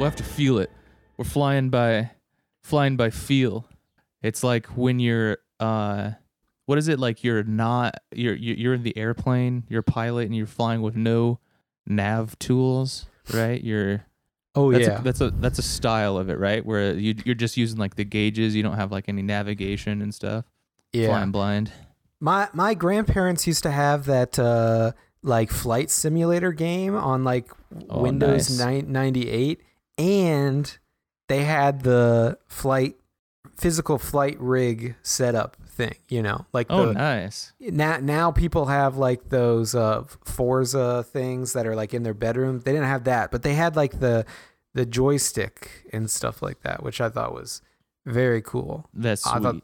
we'll have to feel it. We're flying by flying by feel. It's like when you're uh what is it like you're not you're you're in the airplane, you're a pilot and you're flying with no nav tools, right? You're Oh that's yeah. a, that's a that's a style of it, right? Where you you're just using like the gauges, you don't have like any navigation and stuff. yeah. Flying blind. My my grandparents used to have that uh like flight simulator game on like Oh, Windows nice. 9 98 and they had the flight physical flight rig setup thing, you know. Like Oh, the nice. now now people have like those uh Forza things that are like in their bedroom. They didn't have that, but they had like the the joystick and stuff like that, which I thought was very cool. That's I sweet. thought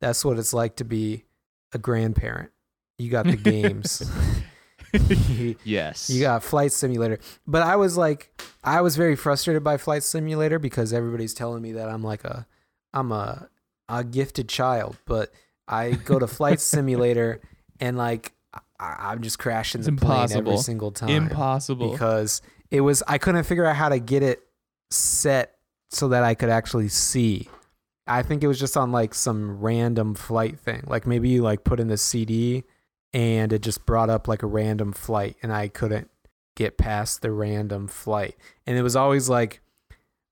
that's what it's like to be a grandparent. You got the games. yes. you got Flight Simulator. But I was like I was very frustrated by Flight Simulator because everybody's telling me that I'm like a I'm a a gifted child, but I go to Flight Simulator and like I, I'm just crashing It's the plane every single time impossible. because it was I couldn't figure out how to get it set so that I could actually see. I think it was just on like some random flight thing. Like maybe you like put in the CD and it just brought up like a random flight and I couldn't get past the random flight. And it was always like,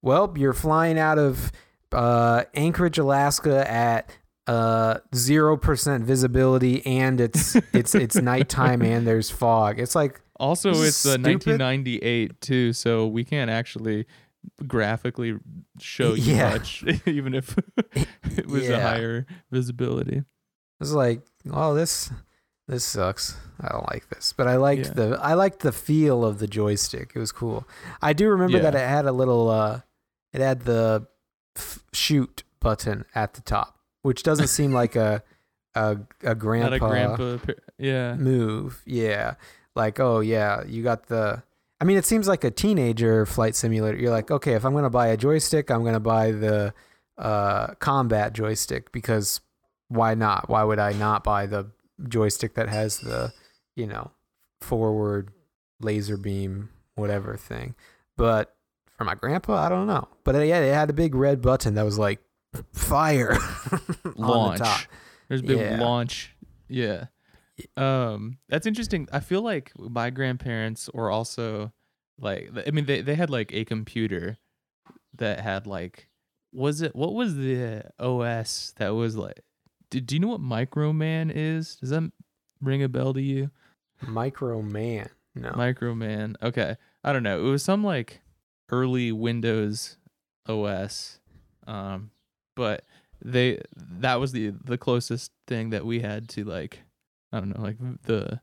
well, you're flying out of uh, Anchorage, Alaska at uh 0% visibility and it's it's it's nighttime and there's fog. It's like Also, it's uh, stupid. 1998 too, so we can't actually graphically show you Yeah. much, even if it was a higher visibility. It's like, oh, this this sucks. I don't like this, but I liked Yeah. the I liked the feel of the joystick. It was cool. I do remember that it had a little uh, it had the f- shoot button at the top, which doesn't seem like a a a grandpa, a grandpa. Yeah. move. Yeah, like oh yeah, you got the. I mean, it seems like a teenager flight simulator. You're like, okay, if I'm gonna buy a joystick, I'm gonna buy the uh, combat joystick because why not? Why would I not buy the joystick that has the, you know, forward laser beam whatever thing? But for my grandpa, I don't know. But uh, yeah, it had a big red button that was like fire Launch. the. There's big Yeah. launch. Yeah. Um, that's interesting. I feel like my grandparents were also like, I mean, they they had like a computer that had like, was it what was the OS that was like? Do, do you know what Microman is? Does that ring a bell to you? Micro Man. No. Microman. Okay. I don't know. It was some like early Windows OS. Um but they that was the the closest thing that we had to like I don't know, like the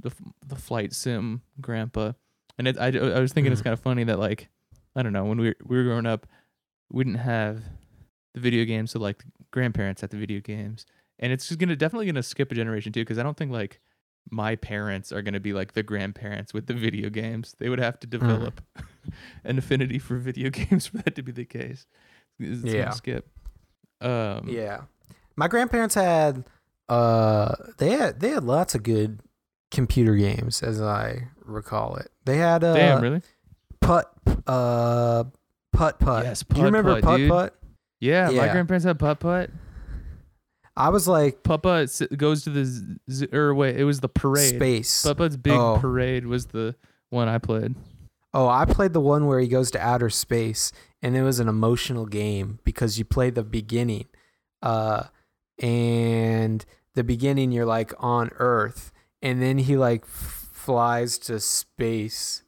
the the flight sim grandpa. And it, I I was thinking it's Mhm. kind of funny that like I don't know, when we were, we were growing up, we didn't have the video games so like grandparents had the video games. And it's just to definitely going to skip a generation too cuz I don't think like my parents are going to be like the grandparents with the video games. They would have to develop an affinity for video games for that to be the case. It's gonna Yeah. skip. Um, Yeah. My grandparents had uh they had they had lots of good computer games as I recall it. They had uh Damn, really? putt uh putt putt. Yes, Do you remember Putt-Putt, putt putt? Yeah, my Yeah. grandparents had putt putt. I was like s- goes to the z- z- or wait, it was the parade. space. Putt's big Oh. parade was the one I played. Oh, I played the one where he goes to outer space, and it was an emotional game because you play the beginning, uh, and the beginning you're like on Earth, and then he like f- flies to space,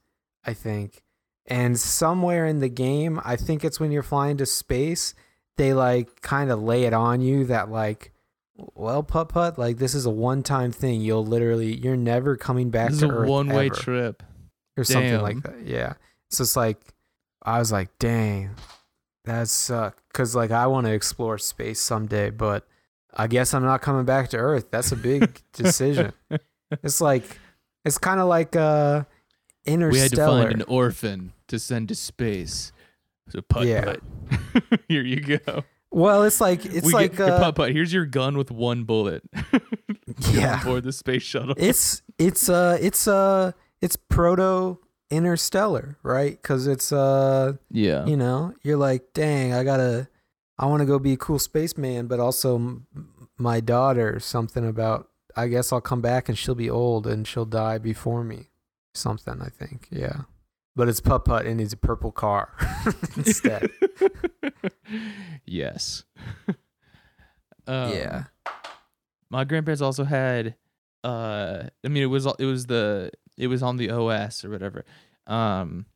I think, and somewhere in the game, I think it's when you're flying to space, they like kind of lay it on you that like. Well, putt putt, like this is a one-time thing. You'll literally, you're never coming back This is to a one way trip. or something like that. Yeah. So it's like I was like, dang, that suck. Cause like I want to explore space someday, but I guess I'm not coming back to Earth. That's a big decision. It's like it's kind of like uh interstellar we had to find an orphan to send to space. So putt Yeah. putt. Here you go. well, it's like it's we like get, uh, putt putt. Here's your gun with one bullet. Yeah. board the space shuttle. It's it's uh it's uh it's proto Interstellar, right? Because it's uh, Yeah. you know, you're like, dang, I gotta, I want to go be a cool spaceman, but also m- my daughter. Something about, I guess I'll come back and she'll be old and she'll die before me. Something, I think, yeah. But it's putt putt and he's a purple car instead. yes. um, yeah. My grandparents also had uh I mean it was it was the it was on the OS or whatever. Um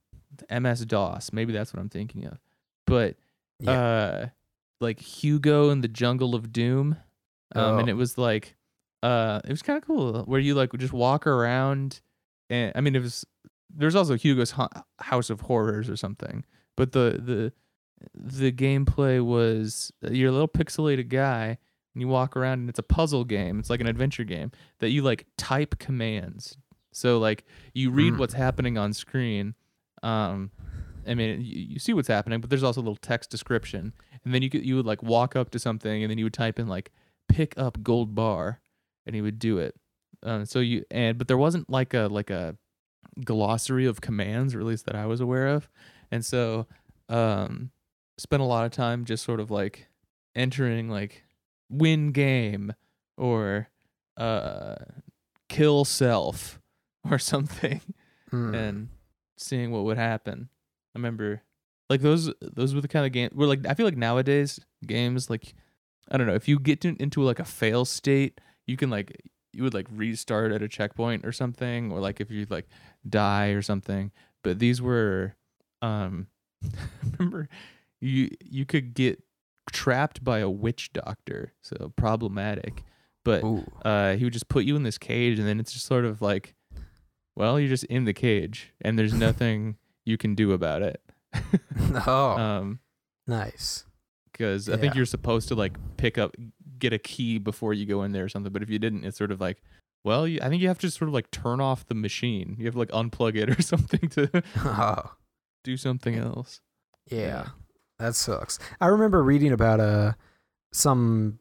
MS DOS, maybe that's what I'm thinking of. But Yeah. uh like Hugo and the Jungle of Doom. Um and Oh. it was like uh it was kind of cool where you like would just walk around and I mean it was there's also Hugo's Hu- House of Horrors or something. But the the the gameplay was uh, you're a little pixelated guy and you walk around and it's a puzzle game. It's like an adventure game that you like type commands. So like you read Mm. what's happening on screen. Um I mean you, you see what's happening, but there's also a little text description. And then you could you would like walk up to something and then you would type in like pick up gold bar and he would do it. Uh, so you and but there wasn't like a like a glossary of commands, or at least that I was aware of. And so um spent a lot of time just sort of like entering like win game or uh kill self or something Mm. and seeing what would happen. I remember like those those were the kind of game where like I feel like nowadays games like I don't know if you get to, into like a fail state you can like you would like restart at a checkpoint or something or like if you like die or something but these were um remember you you could get trapped by a witch doctor so problematic but Ooh. uh, he would just put you in this cage, and then it's just sort of like, well, you're just in the cage, and there's nothing you can do about it. oh, Um, nice. because I think you're supposed to like pick up, get a key before you go in there or something. But if you didn't, it's sort of like, well, you, I think you have to sort of like turn off the machine. You have to like unplug it or something to Oh, do something else. yeah. That sucks. I remember reading about uh some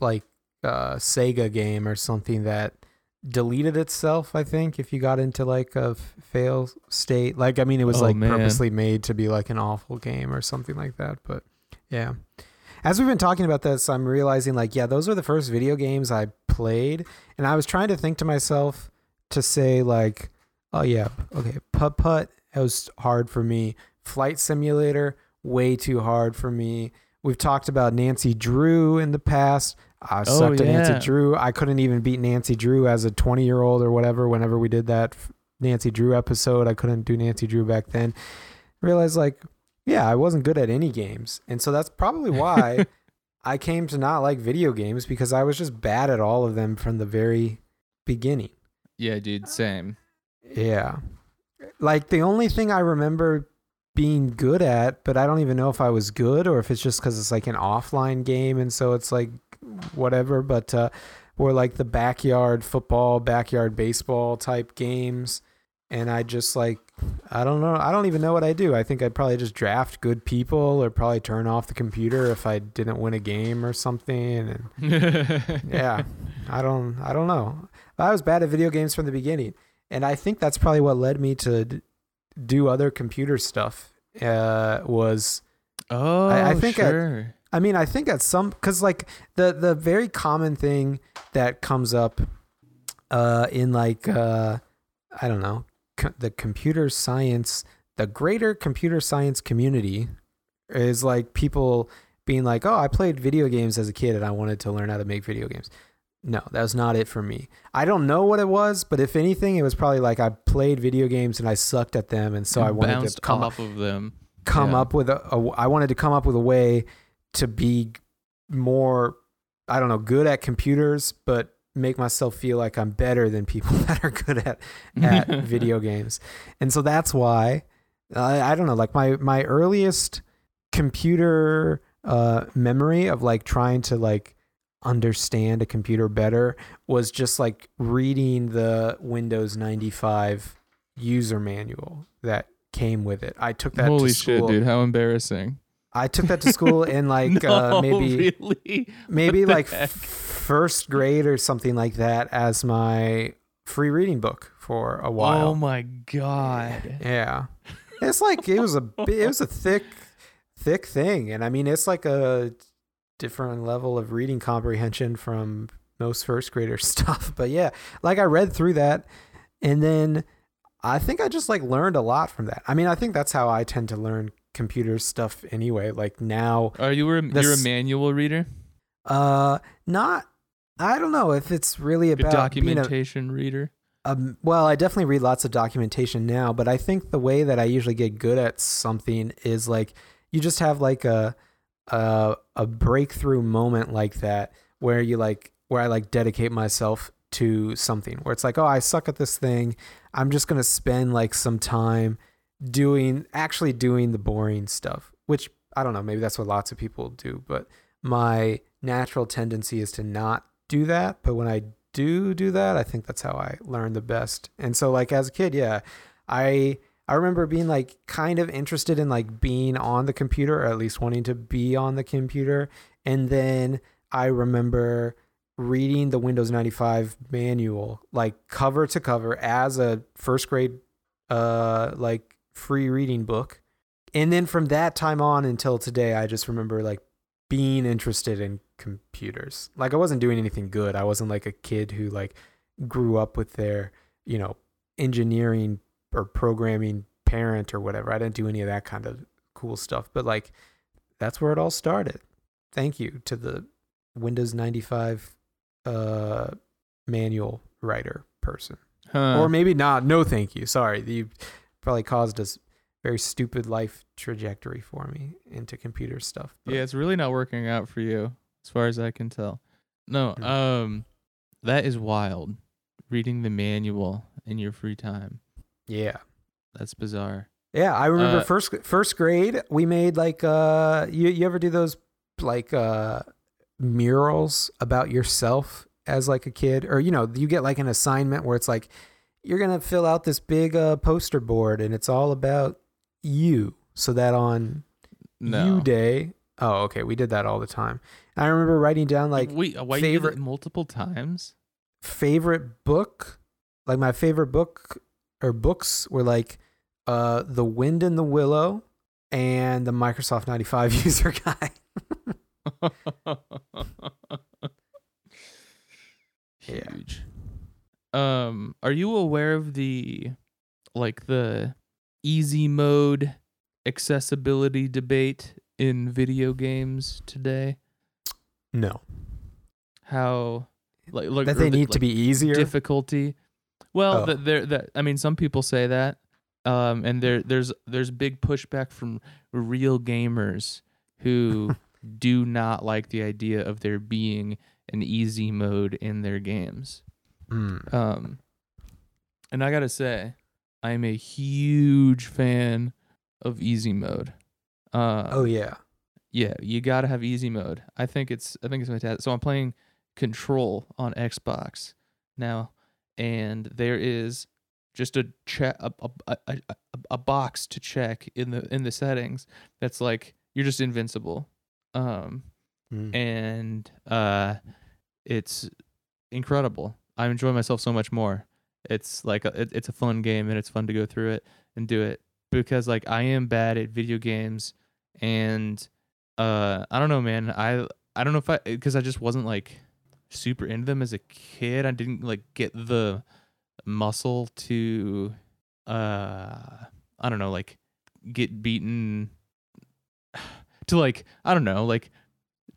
like uh Sega game or something that deleted itself, I think, if you got into like a fail state. Like I mean it was Oh, like man. purposely made to be like an awful game or something like that, but yeah. As we've been talking about this, I'm realizing like yeah, those are the first video games I played and I was trying to think to myself to say like oh yeah, okay, putt putt it was hard for me. Flight simulator way too hard for me. We've talked about Nancy Drew in the past. I Oh, sucked at yeah. Nancy Drew. I couldn't even beat Nancy Drew as a 20 year old or whatever. Whenever we did that Nancy Drew episode, I couldn't do Nancy Drew back then. Realized like, yeah, I wasn't good at any games, and so that's probably why I came to not like video games because I was just bad at all of them from the very beginning. Yeah, dude, same. Yeah. Like the only thing I remember being good at, but I don't even know if I was good or if it's just because it's like an offline game and so it's like whatever. But uh, were like the backyard football, backyard baseball type games. And I just like, I don't know. I don't even know what I do. I think I'd probably just draft good people or probably turn off the computer if I didn't win a game or something. And yeah i don't i don't know i was bad at video games from the beginning and i think that's probably what led me to d- do other computer stuff uh was Oh, I think I- i mean i think at some because like the the very common thing that comes up uh in like uh i don't know co- the computer science the greater computer science community is like people being like oh i played video games as a kid and i wanted to learn how to make video games no that was not it for me i don't know what it was but if anything it was probably like i played video games and i sucked at them and so i wanted to come off of them. come Yeah. up with a, a I wanted to come up with a way to be more I don't know good at computers but make myself feel like I'm better than people that are good at at video games. And so that's why I I don't know like my my earliest computer uh memory of like trying to like understand a computer better was just like reading the Windows 95 user manual that came with it. I took that Holy to shit, dude! How embarrassing. I took that to school in like no, uh, maybe really. maybe like heck? first grade or something like that as my free reading book for a while. Oh my god. Yeah, it's like it was a it was a thick, thick thing, and I mean it's like a different level of reading comprehension from most first grader stuff. But yeah, like I read through that, and then I think I just like learned a lot from that. I mean, I think that's how I tend to learn computer stuff anyway. Like now, Are you a, you're a manual reader? uh, not. I don't know if it's really A about a, documentation reader? Um, well, I definitely read lots of documentation now, but I think the way that I usually get good at something is like you just have like a a a breakthrough moment like that where you like where I like dedicate myself to something where it's like, oh, I suck at this thing. I'm just gonna spend like some time doing actually doing the boring stuff, which I don't know, maybe that's what lots of people do, but my natural tendency is to not do that. But when I do do that, I think that's how I learn the best. And so like as a kid, yeah, I I remember being like kind of interested in like being on the computer or at least wanting to be on the computer. And then I remember reading the Windows 95 manual like cover to cover as a first grade uh like free reading book. And then from that time on until today, I just remember like being interested in computers. Like I wasn't doing anything good. I wasn't like a kid who like grew up with their, you know, engineering or programming parent or whatever. I didn't do any of that kind of cool stuff. But like that's where it all started. Thank you to the Windows 95 uh manual writer person. Huh. Or maybe not. No, thank you. Sorry. You probably caused a very stupid life trajectory for me into computer stuff. but- yeah, it's really not working out for you, as far as I can tell. No, Hmm. um, that is wild. Reading the manual in your free time. yeah. That's bizarre. Yeah, I remember Uh, first first grade we made like uh you you ever do those like uh murals about yourself as like a kid or you know you get like an assignment where it's like you're going to fill out this big uh poster board and it's all about you so that on No. you day oh okay we did that all the time and I remember writing down like Wait, why favorite- it multiple times? favorite book like my favorite book or books were like uh the wind and the willow and the microsoft 95 user guide Yeah. Um, are you aware of the like the easy mode accessibility debate in video games today? no How like like that they the- need to be easier difficulty. Well, Oh. that there that I mean, some people say that, um, and there there's there's big pushback from real gamers who do not like the idea of there being an easy mode in their games. Hmm. Um, and I gotta say, I'm a huge fan of easy mode. Uh, oh yeah yeah, you gotta have easy mode. I think it's I think it's fantastic. So I'm playing Control on Xbox now, and there is just a check a, a, a, a, box to check in the in the settings that's like you're just invincible. Um, Hmm. and uh, it's incredible. I enjoy myself so much more. It's like a, it, it's a fun game, and it's fun to go through it and do it because like I am bad at video games, and uh, I don't know, man. I I don't know if I because I just wasn't like super into them as a kid. I didn't like get the muscle to uh I don't know like get beaten to like I don't know like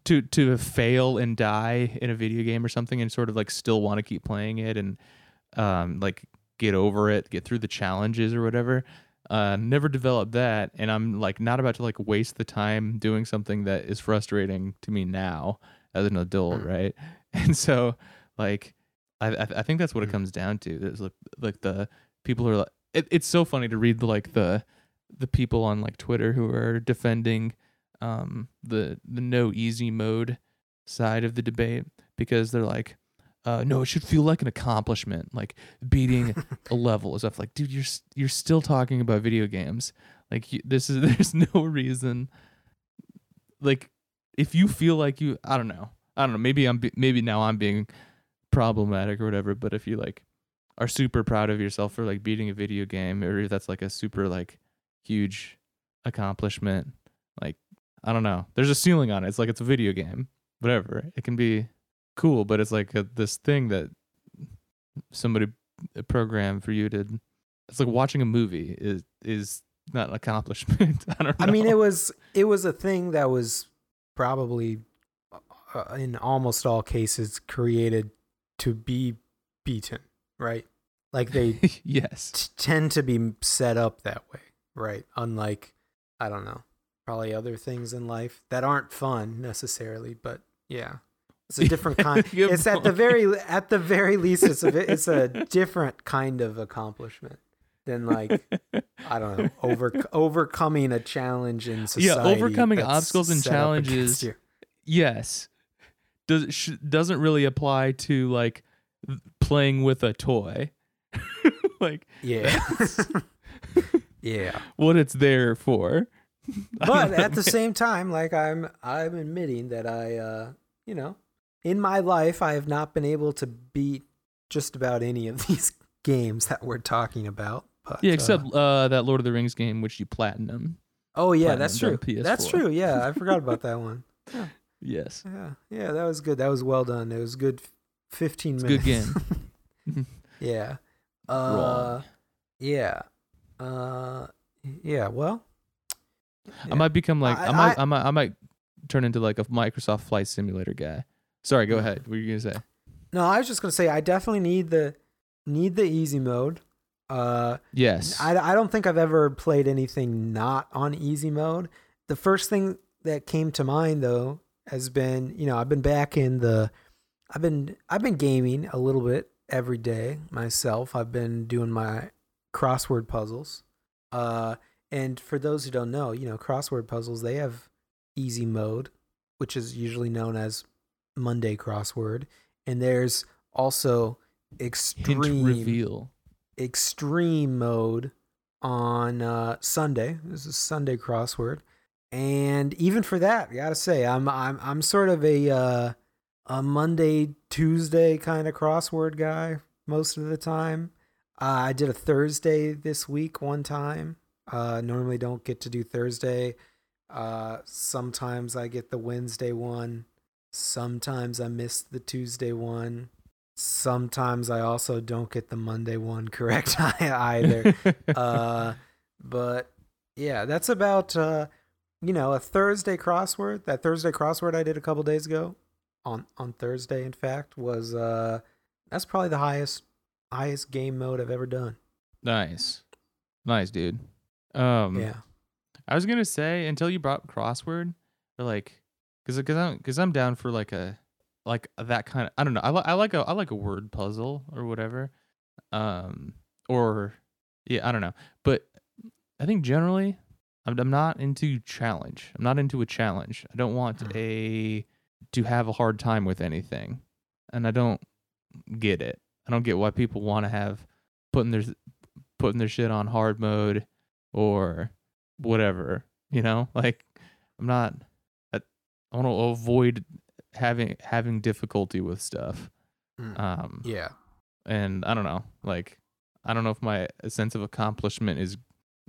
to to fail and die in a video game or something and sort of like still want to keep playing it and um like get over it, get through the challenges or whatever. Uh never developed that and I'm like not about to like waste the time doing something that is frustrating to me now as an adult, Hmm. right? And so like I I, I think that's what it Hmm. comes down to. There's like like the people who are like it, it's so funny to read like the the people on like Twitter who are defending um the the no easy mode side of the debate because they're like uh no it should feel like an accomplishment like beating a level and stuff. Like dude you're you're still talking about video games. Like you, this is there's no reason. Like if you feel like you I don't know. I don't know. Maybe I'm be, maybe now I'm being problematic or whatever but if you like are super proud of yourself for like beating a video game or if that's like a super like huge accomplishment. Like I don't know. There's a ceiling on it. It's like it's a video game. Whatever. It can be cool, but it's like a, this thing that somebody programmed for you to it's like watching a movie is is not an accomplishment. I don't know. I mean, it was it was a thing that was probably uh, in almost all cases created to be beaten, right? Like they yes. t- tend to be set up that way, right? Unlike I don't know, probably other things in life that aren't fun necessarily, but yeah. It's a different kind. It's at the very at the very least it's a it's a different kind of accomplishment than like I don't know over overcoming a challenge in society. Yeah, overcoming obstacles and set up against challenges. Yes. Does sh- doesn't really apply to like playing with a toy. like Yeah, yeah. what it's there for. But at the same time, like I'm I'm admitting that I uh you know in my life I have not been able to beat just about any of these games that we're talking about. But, Yeah, uh, except uh, that Lord of the Rings game which you platinum. oh yeah, Platinum that's true. That's true. Yeah, I forgot about that one. Yes. Yeah, yeah, that was good. That was well done. It was good. Fifteen It's minutes. good game. yeah. Uh, Wrong. yeah. Uh, yeah. Well, I might become like I, I- might I- I, might I might turn into like a Microsoft Flight Simulator guy. Sorry, go ahead. What were you gonna say? no, I was just gonna say I definitely need the need the easy mode. Uh, Yes. I, I don't think I've ever played anything not on easy mode. The first thing that came to mind though has been, you know, I've been back in the I've been I've been gaming a little bit every day myself. I've been doing my crossword puzzles. Uh and for those who don't know, you know, crossword puzzles, they have easy mode, which is usually known as Monday crossword, and there's also Hint extreme reveal. extreme mode on uh, Sunday. This is Sunday crossword, and even for that, I gotta say, I'm I'm I'm sort of a uh, a Monday Tuesday kind of crossword guy most of the time. Uh, I did a Thursday this week one time. Uh, normally don't get to do Thursday. Uh, sometimes I get the Wednesday one. Sometimes I miss the Tuesday one. Sometimes I also don't get the Monday one correct either. uh, but yeah, that's about uh, you know a Thursday crossword. That Thursday crossword I did a couple days ago on on Thursday, in fact, was uh, that's probably the highest highest game mode I've ever done. nice. Nice, dude. Um Yeah, I was gonna say until you brought crossword, or like, cause, cause I'm, cause I'm down for like a, like that kind of. I don't know. I, li- I like a, I like a word puzzle or whatever, um, or yeah, I don't know. But I think generally, I'm, I'm not into challenge. I'm not into a challenge. I don't want Mhm. a to have a hard time with anything, and I don't get it. I don't get why people want to have putting their putting their shit on hard mode or whatever you know? Like i'm not i, I want to avoid having having difficulty with stuff. Mm. um yeah, and i don't know like i don't know if my sense of accomplishment is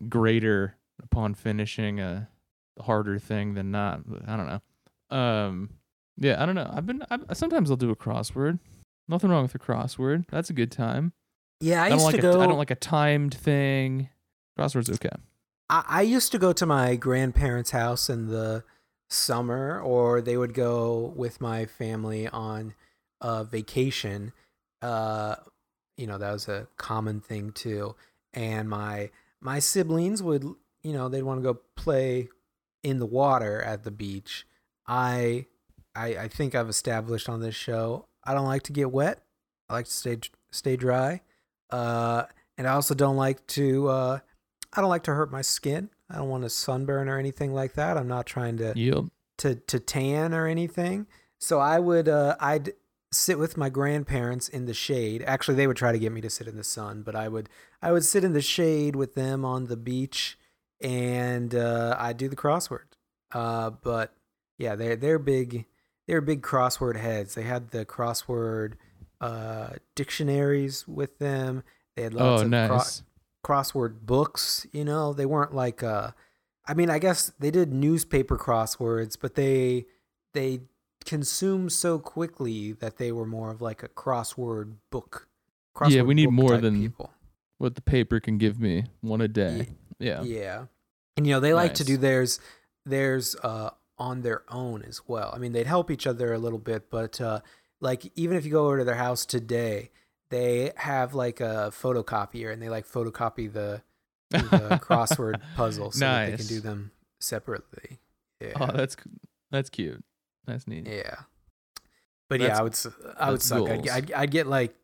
greater upon finishing a harder thing than not i don't know. Um yeah i don't know. I've been I, sometimes i'll do a crossword. Nothing wrong with a crossword. That's a good time. Yeah. I, I, don't used like to a, go. I don't like a timed thing crossword's okay I, I used to go to my grandparents' house in the summer, or they would go with my family on a vacation. Uh, you know, that was a common thing too. And my my siblings would, you know, they'd want to go play in the water at the beach. I, I, I think I've established on this show. I don't like to get wet. I like to stay stay dry. Uh, and I also don't like to. Uh, I don't like to hurt my skin. I don't want to sunburn or anything like that. I'm not trying to yep to to tan or anything. So I would uh I'd sit with my grandparents in the shade. Actually, they would try to get me to sit in the sun, but I would I would sit in the shade with them on the beach and uh I'd do the crossword. Uh but yeah, they're they're big they're big crossword heads. They had the crossword uh, dictionaries with them. They had lots Oh, of cro- nice. Crossword books. You know, they weren't like. Uh, I mean, I guess they did newspaper crosswords, but they they consumed so quickly that they were more of like a crossword book. Yeah, we need more than- people. What the paper can give me one a day. Yeah. Yeah. And you know, they like to do theirs theirs uh on their own as well. I mean, they'd help each other a little bit, but uh like even if you go over to their house today, they have like a photocopier and they like photocopy the the crossword puzzle so that they can do them separately. Yeah. Oh, that's that's cute. That's neat. yeah. But yeah, I would I would suck. I'd. I'd, I'd get like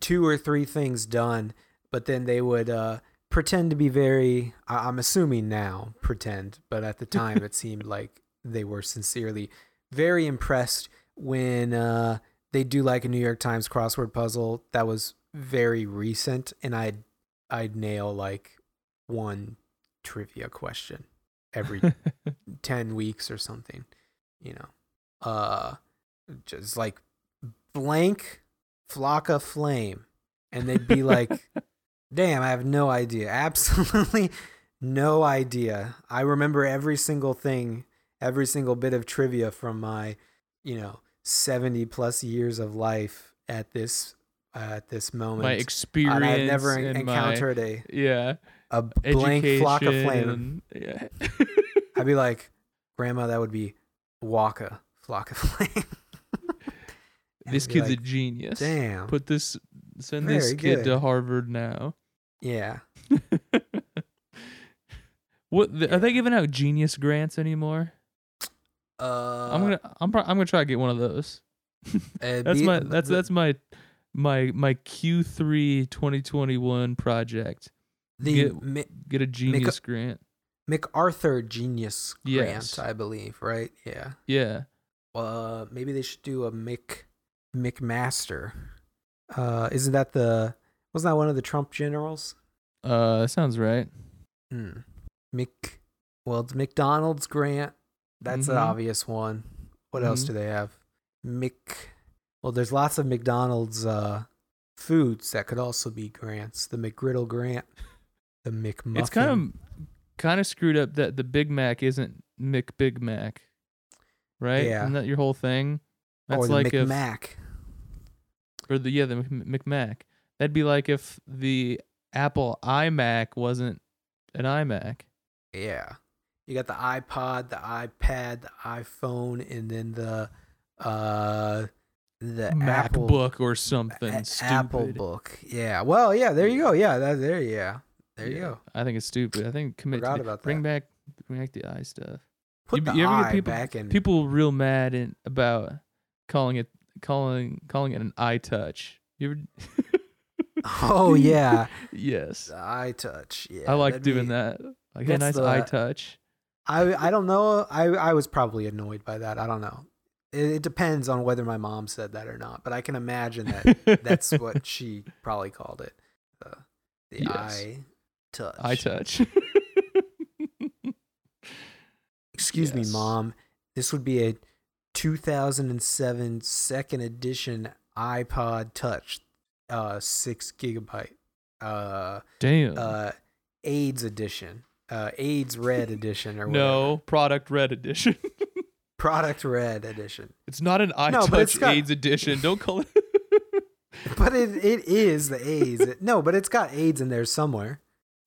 two or three things done, but then they would uh, pretend to be very. I- I'm assuming now pretend, but at the time it seemed like they were sincerely very impressed when uh, they do like a New York Times crossword puzzle that was very recent, and I'd I'd nail like one trivia question every 10 weeks or something you know? Uh just like blank Flocka Flame. And they'd be like damn i have no idea. Absolutely no idea. I remember every single thing every single bit of trivia from my you know 70 plus years of life at this uh, at this moment my and experience. i've never and encountered a, yeah. a blank Flocka Flame Yeah. I'd be like, Grandma, that would be Waka Flocka flame. This kid's a genius. damn. Put this. Send this kid good. to Harvard now. yeah. what the, are they giving out genius grants anymore? Uh, I'm gonna I'm pro- I'm gonna try to get one of those. That's my that's that's my my my Q3 2021 project. the get- Mi- Get a genius grant. MacArthur Genius Grant, Yes. I believe, right? Yeah. Yeah. Uh, maybe they should do a Mick McMaster. Uh, isn't that the wasn't that one of the Trump generals? Uh, that sounds right. Hmm. Mick. Well, it's McDonald's Grant. That's an Mhm. obvious one. What else Mhm. do they have? Mick. Well, there's lots of McDonald's uh, foods that could also be grants. The McGriddle Grant, the McMuffin. It's kind of kind of screwed up that the Big Mac isn't Mc Big Mac, right? Yeah. Isn't that your whole thing? That's or the like if McMac. or the yeah the Mc- McMac. That'd be like if the Apple iMac wasn't an iMac. Yeah. You got the iPod, the iPad, the iPhone, and then the uh the Apple MacBook or something A- stupid. Apple book. Yeah. Well, yeah, there you go. Yeah, that there yeah. There you Yeah, go. I think it's stupid. I think commit Forgot to about bring that. back bring back the eye stuff. Put You- the you ever get people- back in. People real mad in, about calling it calling calling it an iTouch. You ever? Oh yeah. yes. The touch. Yeah. I like doing be- that. Like a nice the- iTouch. I I don't know. I I was probably annoyed by that. I don't know. It, it depends on whether my mom said that or not, but I can imagine that that's what she probably called it. Uh, the Yes. eye touch. iTouch. Excuse me, mom. This would be a 2007 second edition iPod Touch, uh, six gigabyte, uh, Damn. uh, AIDS edition, uh, AIDS Red edition, or whatever. no product red edition. product Red edition. it's not an iTouch No, it's got- AIDS edition. Don't call it. But it it is the AIDS. No, but it's got AIDS in there somewhere.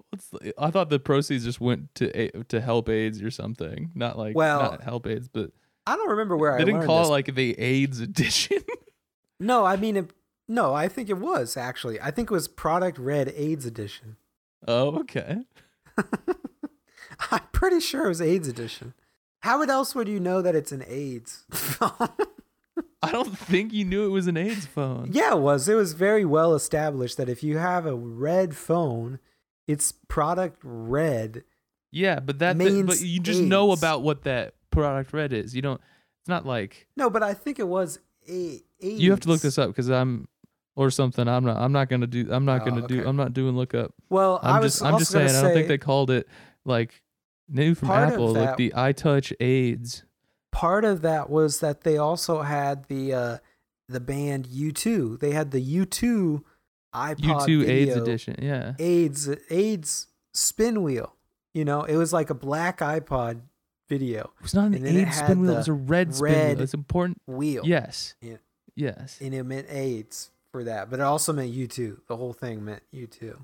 What's the- I thought the proceeds just went to to help AIDS or something. Not like Well, not help AIDS, but I don't remember where I didn't call this. it like the AIDS edition. no, I mean, it, no, I think it was actually. I think it was Product Red AIDS edition. oh, okay. I'm pretty sure it was AIDS edition. How else would you know that it's an AIDS phone? I don't think you knew it was an AIDS phone. yeah, it was. It was very well established that if you have a red phone, it's product red. Yeah, but that but Means you just know about what that product red is. You don't. It's not like No, but I think it was a AIDS. you have to look this up because I'm or something. I'm not. I'm not gonna do. I'm not Oh, gonna do. I'm not doing lookup. Well, I'm I was just. I'm just saying. gonna I don't think they called it like new from Part Apple, like the iTouch AIDS. part of that was that they also had the uh, the band U2. They had the U2 iPod U2 AIDS edition. Yeah. AIDS AIDS spin wheel. You know, it was like a black iPod video It was not an And then it AIDS spin wheel. It was a red spin wheel. red It's important. wheel. Yes. Yeah. Yes. And it meant AIDS for that, but it also meant U2. The whole thing meant U2.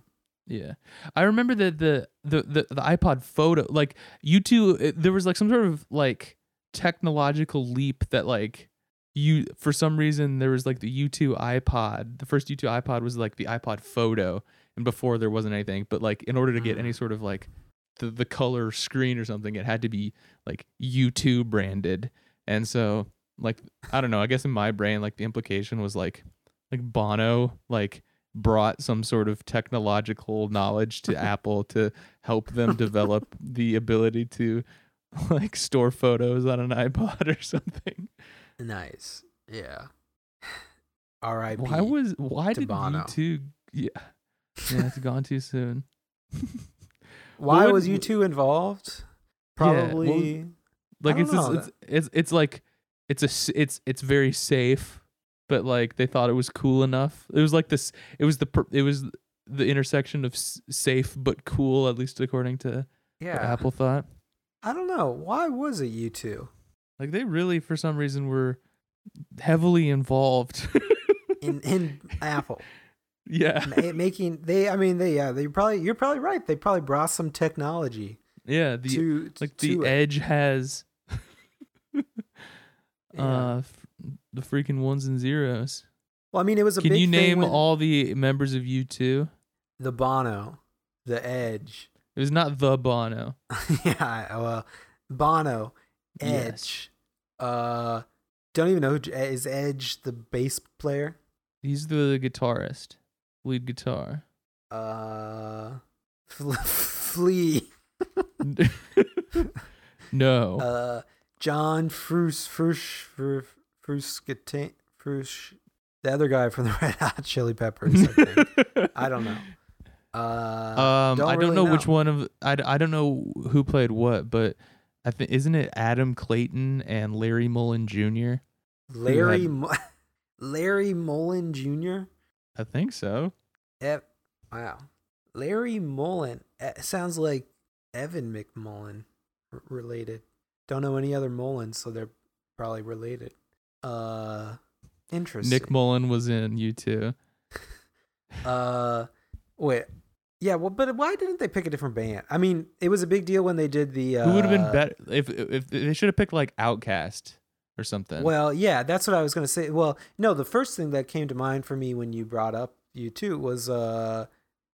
Yeah, I remember that the, the the the iPod photo, like you two, it, there was like some sort of like technological leap that like you for some reason there was like the U2 iPod. The first U2 iPod was like the iPod photo, and before there wasn't anything. But like in order to get any Mm. sort of like the the color screen or something, it had to be like U2 branded. And so like I don't know, I guess in my brain like the implication was like like Bono like brought some sort of technological knowledge to Apple to help them develop the ability to like store photos on an iPod or something. Nice. Yeah. All right. Why was why did Bono. you two yeah. Yeah, it's gone too soon. Why was would- U2 involved? Yeah, well, Probably. Like it's, know. it's it's it's like it's a it's it's very safe, but like they thought it was cool enough. It was like this. It was the per- it was the intersection of s- safe but cool, at least according to yeah. Apple thought. I don't know. Why was it U2? Like they really, for some reason, were heavily involved. In in Apple. yeah, Ma- making they I mean they yeah, they probably you're probably right. They probably brought some technology yeah. The to like to the it. Edge has Yeah. uh the freaking ones and zeros. well, I mean it was a Can you name when all the members of U two? the Bono, the Edge. It was not the Bono. yeah, well, Bono, Yes. Edge. Uh don't even know who is Edge the bass player? He's the guitarist, lead guitar. Uh Fle- Flea. no. Uh John Frush Frus Fruscate Frush the other guy from the Red Hot Chili Peppers, I think. I don't know. Uh, Um, don't I don't really know, which one of I, I don't know who played what, but I think isn't it Adam Clayton and Larry Mullen Jr. Larry had- Mo- Larry Mullen Jr. I think so. Ev- wow, Larry Mullen eh, sounds like Evan McMullin r- related. Don't know any other Mullins, so they're probably related. Uh, interesting. Nick Mullen was in U two. Uh, wait. Yeah, well, but why didn't they pick a different band? I mean, it was a big deal when they did the. Uh, Who would have been better if if they should have picked like OutKast or something? Well, yeah, that's what I was gonna say. Well, no, the first thing that came to mind for me when you brought up you too was uh,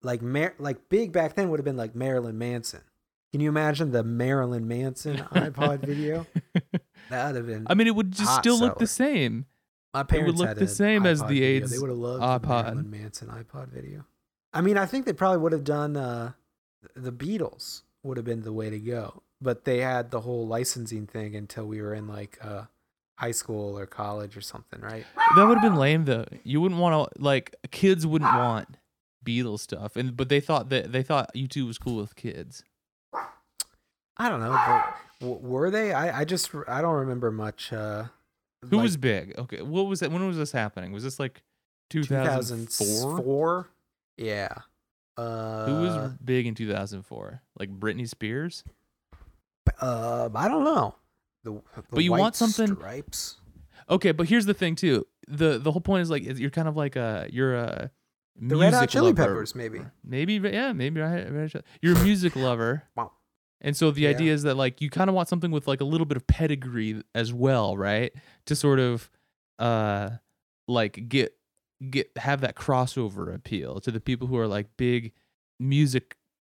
like Mar- like big back then would have been like Marilyn Manson. Can you imagine the Marilyn Manson iPod video? That would have been. I mean, it would just still look the same. My parents it would look the same as iPod the video. AIDS They would have loved the. Marilyn Manson iPod video. I mean, I think they probably would have done uh, the Beatles would have been the way to go, but they had the whole licensing thing until we were in like uh, high school or college or something, right? That would have been lame though. You wouldn't want to like kids wouldn't want Beatles stuff, and but they thought that they thought U two was cool with kids. I don't know, but w- were they? I, I just I don't remember much. Uh, Who like was big? Okay, what was that? When was this happening? Was this like two thousand four? 2004? Yeah. Uh, Who was big in two thousand four? Like Britney Spears? Uh, I don't know. The, the But you want something- stripes. Okay, but here's the thing too. the The whole point is like you're kind of like a you're a The Red Hot Chili lover. Peppers, maybe. Maybe yeah, maybe Red You're a music lover. Wow. And so the Yeah. idea is that like you kind of want something with like a little bit of pedigree as well, right? To sort of uh like get get have that crossover appeal to the people who are like big music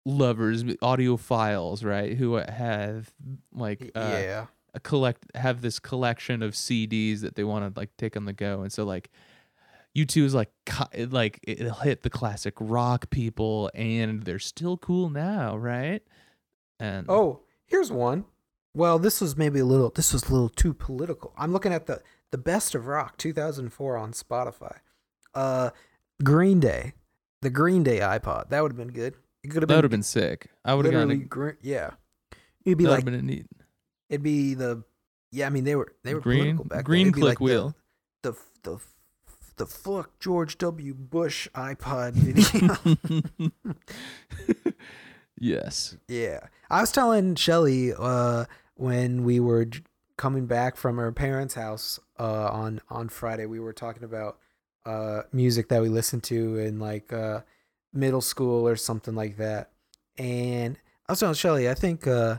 lovers, audiophiles, right? Who have like uh, yeah. a collect have this collection of CDs that they want to like take on the go, and so like U2 is like like it'll hit the classic rock people, and they're still cool now, right? And Oh, here's one. Well, this was maybe a little. This was a little too political. I'm looking at the the best of rock 2004 on Spotify. Uh, Green Day, the Green Day iPod. That would have been good. It could have that would have been sick. I would have gotten gr- yeah. It'd be like been neat it'd be the yeah. I mean they were they were green political back then. green click like the- wheel. The, the the fuck George W. Bush iPod video. yes. yeah. I was telling Shelly uh, when we were coming back from her parents' house uh, on on Friday, we were talking about uh, music that we listened to in like uh, middle school or something like that. And I was telling Shelly, I think uh,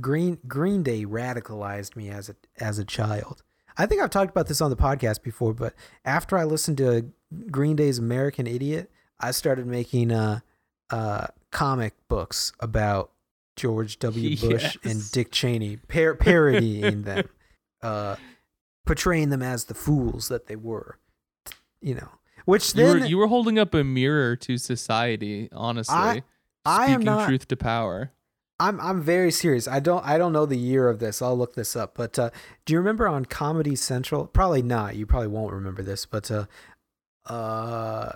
Green Green Day radicalized me as a as a child. I think I've talked about this on the podcast before, but after I listened to Green Day's American Idiot, I started making uh uh comic books about George W. Bush and Dick Cheney, par- parodying them, uh, portraying them as the fools that they were. You know, which You then were you were holding up a mirror to society, honestly. I- I Speaking not- truth to power. I'm I'm very serious. I don't I don't know the year of this. I'll look this up. But uh, do you remember on Comedy Central? Probably not. You probably won't remember this. But uh, uh,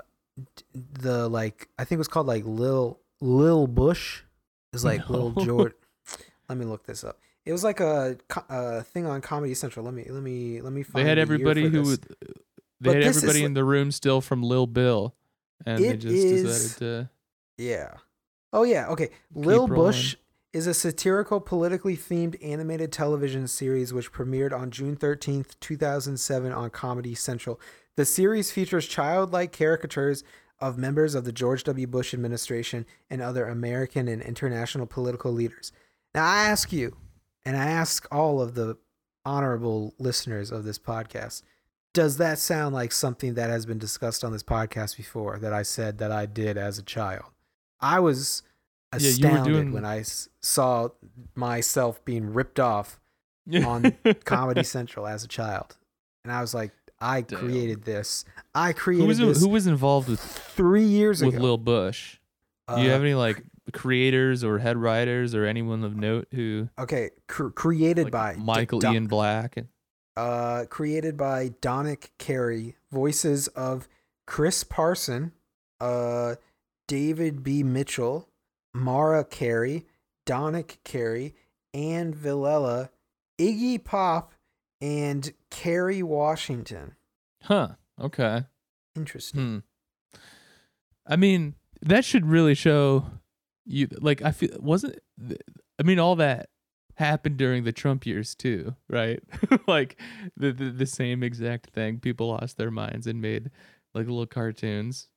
the like I think it was called like Lil Lil Bush. It's like Lil No. George. Let me look this up. It was like a, a thing on Comedy Central. Let me let me let me find. It. They had the everybody who would they But had everybody in the room still from Lil Bill. And they just is- decided to Yeah. Oh yeah. Okay. Lil rolling. Bush is a satirical, politically themed animated television series which premiered on June thirteenth, two thousand seven, on Comedy Central. The series features childlike caricatures of members of the George W. Bush administration and other American and international political leaders. Now I ask you, and I ask all of the honorable listeners of this podcast, does that sound like something that has been discussed on this podcast before that I said that I did as a child? I was Yeah, astounded doing- when I saw myself being ripped off on Comedy Central as a child. And I was like, I Damn. created this. I who created was this who was involved with three years with ago. With Lil Bush? Do you Uh, have any like creators or head writers or anyone of note who okay, cr- created like, by Michael Don- Ian Black? and- uh, created by Donick Cary, voices of Chris Parson, uh, David B. Mitchell, Mara Cary, Donick Cary, Ann Villela, Iggy Pop, and Kerry Washington. Huh. Okay. Interesting. Hmm. I mean, that should really show you. Like, I feel wasn't. I mean, all that happened during the Trump years too, right? like the, the the same exact thing. People lost their minds and made like little cartoons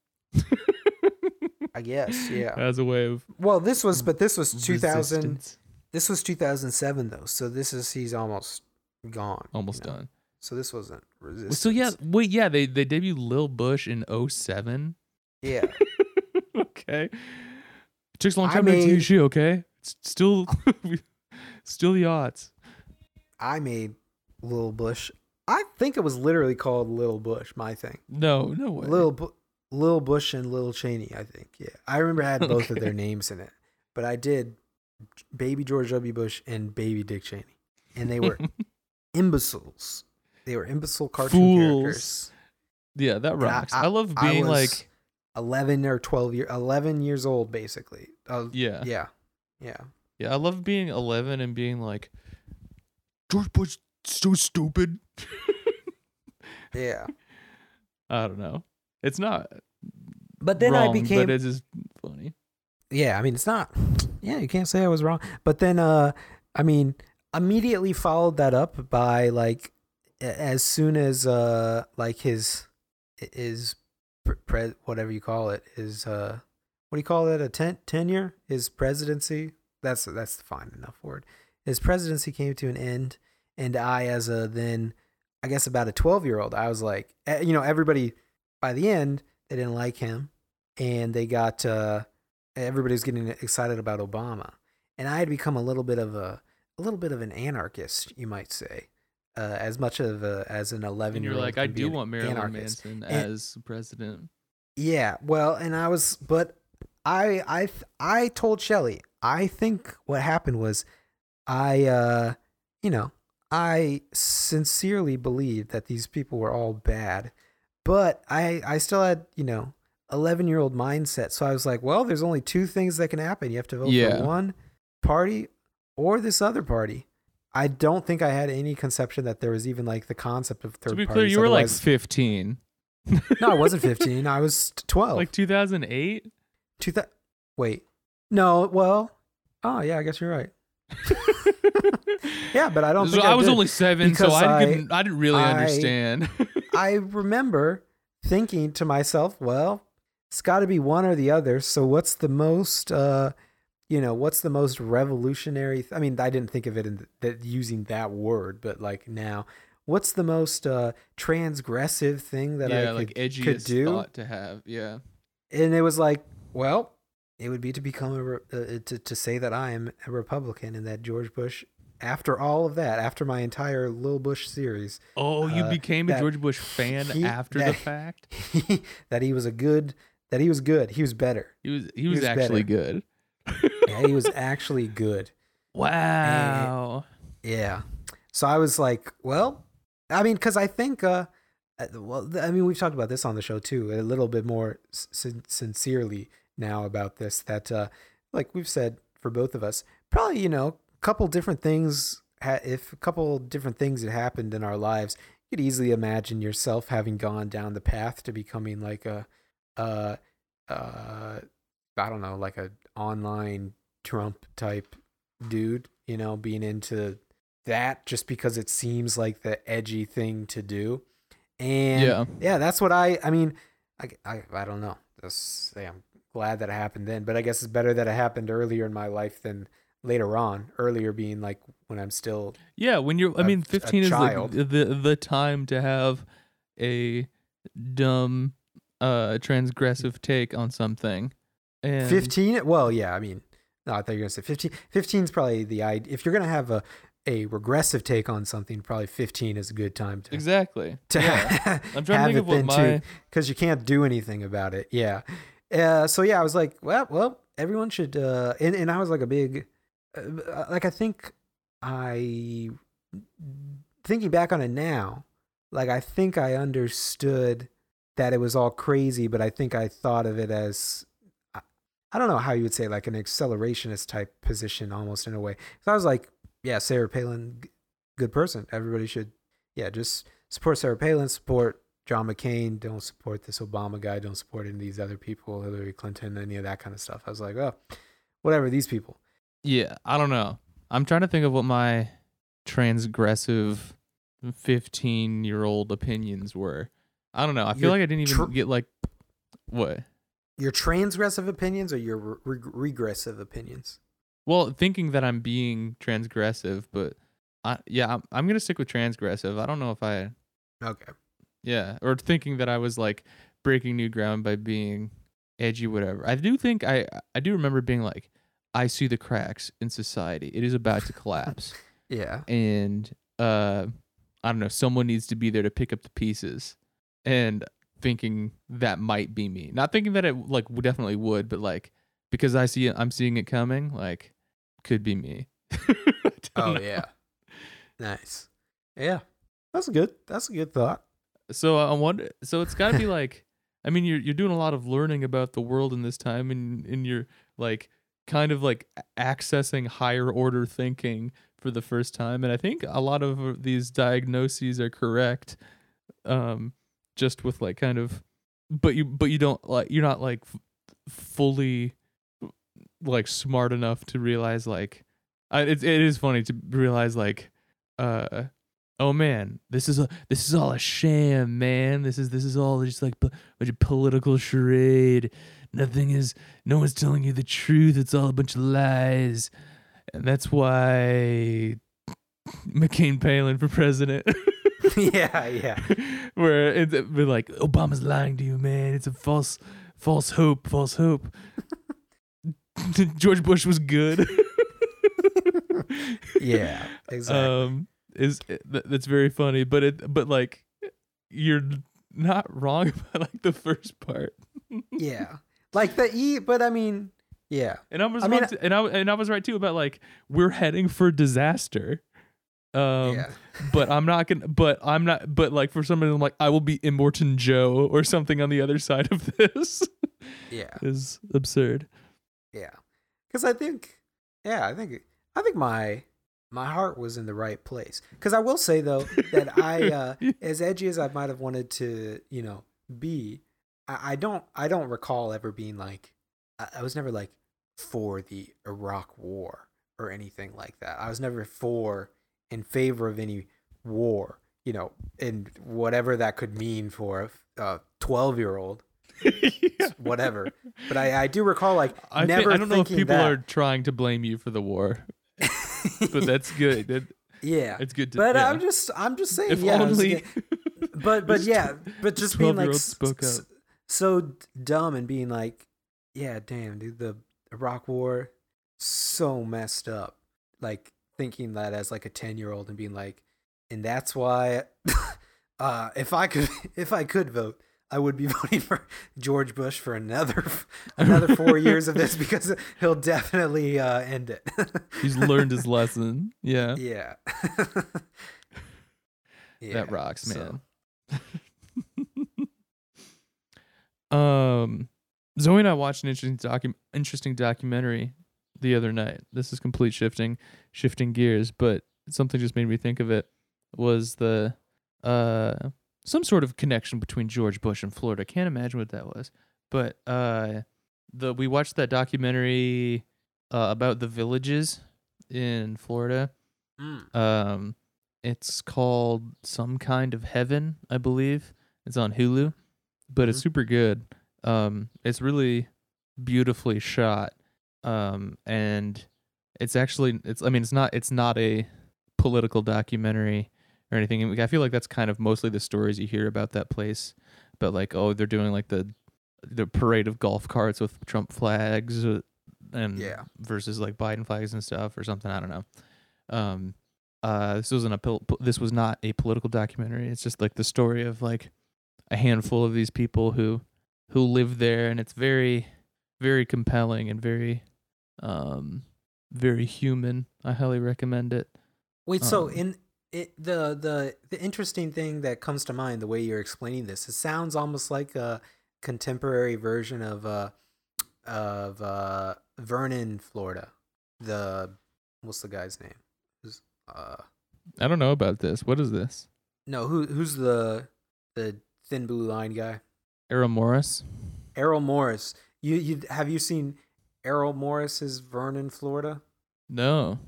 I guess, yeah. as a way of Well, this was, but this was 2000. resistance. This was 2007 though, so this is he's almost gone. you Almost know? done. So this wasn't resistance. So yeah, wait, yeah, they they debuted Lil Bush in 07. yeah. okay. It takes a long I time to a made- TV show, okay? It's still still the odds. I made Lil Bush. I think it was literally called Little Bush. My thing, No, no way. Bu- Lil Bush and Lil Cheney. I think. Yeah, I remember I had both of their names in it, but I did Baby George W. Bush and Baby Dick Cheney, and they were imbeciles. They were imbecile cartoon Fools. characters. yeah, that And I- rocks. I, love I being was like, eleven or twelve year, eleven years old, basically. Uh, yeah, yeah, yeah. yeah. I love being 11 and being like, George Bush so stupid. Yeah. I don't know. It's not But then wrong, I became but it's just funny. Yeah, I mean it's not. Yeah, you can't say I was wrong. But then, uh, I mean, immediately followed that up by like, as soon as uh, like his, his, pre- whatever you call it, his uh, what do you call it? A ten- tenure, his presidency. That's that's fine enough word. His presidency came to an end, and I, as a then, I guess about a twelve year old, I was like, you know, everybody by the end they didn't like him, and they got. uh everybody was getting excited about Obama, and I had become a little bit of a little bit of an anarchist, you might say, uh, as much of a, as an eleven And you're like, I do want Marilyn Manson And- as president. Yeah, well, and I was, but I I I told Shelly, I think what happened was, I uh, you know, I sincerely believed that these people were all bad, but I I still had you know. 11 year old mindset. So I was like, well, there's only two things that can happen. You have to vote Yeah. for one party or this other party. I don't think I had any conception that there was even like the concept of third To be parties. clear, you were like Otherwise- 15. No, I wasn't 15. I was 12. like two thousand eight. Two thousand. Wait. No, well. Oh, yeah, I guess you're right. Yeah, but I don't So think I, I was only seven, so I I- didn't. I didn't really I- understand. I remember thinking to myself, well, it's got to be one or the other. So what's the most, uh, you know, what's the most revolutionary? Th- I mean, I didn't think of it in th- that using that word, but like now, what's the most uh, transgressive thing that I could, like could do? thought to have. Yeah. And it was like, well, it would be to become a re- uh, to to say that I am a Republican and that George Bush. After all of that, after my entire Lil Bush series, Oh, you Uh, became a George Bush fan he- after the fact. that he was a good, that he was good, he was better. He was. He was, was actually better. good. Yeah, he was actually good. Wow. Yeah. So I was like, well, I mean, because I think, uh, uh, well, I mean, we've talked about this on the show too, a little bit more sin- sincerely now about this. That, uh, like we've said for both of us, probably you know, a couple different things. Ha- if a couple different things had happened in our lives, you could easily imagine yourself having gone down the path to becoming like a, uh, uh, I don't know, like a online Trump type dude, you know, being into that just because it seems like the edgy thing to do. And Yeah. yeah, that's what I, I mean, I, I, I don't know. That's, I'm glad that it happened then, but I guess it's better that it happened earlier in my life than later on. Earlier being like when I'm still, Yeah, when you're, I a- mean, 15 is like the the time to have a dumb, uh, transgressive take on something. And 15 well yeah i mean no i thought you were gonna say 15 15 is probably the idea if you're gonna have a a regressive take on something probably 15 is a good time to Exactly. to yeah. I'm trying to think it of what my. because you can't do anything about it yeah uh, so yeah i was like well well everyone should uh and, and i was like a big uh, like i think i thinking back on it now like i think i understood that it was all crazy but i think i thought of it as I- don't know how you would say like an accelerationist type position almost in a way. So I was like, yeah, Sarah Palin, good person. Everybody should, yeah, just support Sarah Palin, support John McCain. Don't support this Obama guy. Don't support any of these other people, Hillary Clinton, any of that kind of stuff. I was like, oh, whatever, these people. Yeah, I don't know. I'm trying to think of what my transgressive 15 year old opinions were. I don't know. I feel Your like I didn't even tr- get like what. Your transgressive opinions or your re- regressive opinions? Well, thinking that I'm being transgressive, but I yeah, I'm, I'm gonna stick with transgressive. I don't know if I Okay. yeah, or thinking that I was like breaking new ground by being edgy, whatever. I do think I I do remember being like, I see the cracks in society. It is about to collapse, Yeah. and uh, I don't know. Someone needs to be there to pick up the pieces, and thinking that might be me. Not thinking that it like definitely would, but like because I see it, I'm seeing it coming. Like could be me. Oh know. yeah. Nice. Yeah. That's good. That's a good thought. So I wonder. So it's got to be like. I mean, you're you're doing a lot of learning about the world in this time, and and you're like kind of like accessing higher order thinking for the first time. And I think a lot of these diagnoses are correct. Um, just with like kind of, but you but you don't like you're not like f- fully like smart enough to realize like, I, it it is funny to realize like, uh oh man, this is a this is all a sham, man. This is this is all just like po- political charade. Nothing is, no one's telling you the truth. It's all a bunch of lies, and that's why McCain Palin for president. yeah, yeah. Where it's been like Obama's lying to you, man. It's a false, false hope, false hope. George Bush was good. Yeah, exactly. um is th- that's very funny but it but like you're not wrong about like the first part yeah. Like the E, but I mean, yeah. and i was I mean, to- and i and i was right too about like we're heading for disaster um yeah. but i'm not gonna but i'm not but like for some reason i'm like i will be immortan joe or something on the other side of this Yeah. is absurd Yeah. Cuz I think yeah, I think I think my my heart was in the right place. Cuz I will say though that I uh as edgy as I might have wanted to, you know, be, I don't I don't recall ever being like I, I was never like for the Iraq War or anything like that. I was never for in favor of any war, you know, and whatever that could mean for a twelve year old, whatever. But I, I do recall like I, never I don't know if people that. are trying to blame you for the war, but that's good. That, yeah. it's good to. But yeah. I'm just I'm just saying if yeah. Only. but but yeah, but just being like 12-year-old s- spoke s- up. so dumb and being like, yeah, damn, dude, the Iraq War, so messed up. Like thinking that as like a ten year old and being like, and that's why, uh, if I could if I could vote, I would be voting for George Bush for another another four years of this because he'll definitely uh, end it. He's learned his lesson. Yeah, yeah. Yeah, that rocks, so- man. um, Zoe and I watched an interesting docu- interesting documentary the other night. This is complete shifting, shifting gears, but something just made me think of it. Was the uh some sort of connection between George Bush and Florida? I can't imagine what that was, but uh, the we watched that documentary uh, about the villages in Florida. Mm. Um, it's called Some Kind of Heaven, I believe. It's on Hulu, but it's Mhm. super good. Um, it's really beautifully shot. Um, and it's actually it's I mean it's not it's not a political documentary or anything. And I feel like that's kind of mostly the stories you hear about that place. But like, oh, they're doing like the the parade of golf carts with Trump flags, uh, and Yeah. versus like Biden flags and stuff or something. I don't know. Um, uh, this wasn't a this was not a political documentary. It's just like the story of like a handful of these people who who live there, and it's very very compelling and very um very human. I highly recommend it. Wait, so Um, in it, the the the interesting thing that comes to mind the way you're explaining this, it sounds almost like a contemporary version of uh of uh Vernon, Florida. The what's the guy's name? Who's, uh I don't know about this. What is this? no, who who's the the thin blue line guy? Errol Morris. Errol Morris. You you have you seen Errol Morris's Vernon, Florida? No,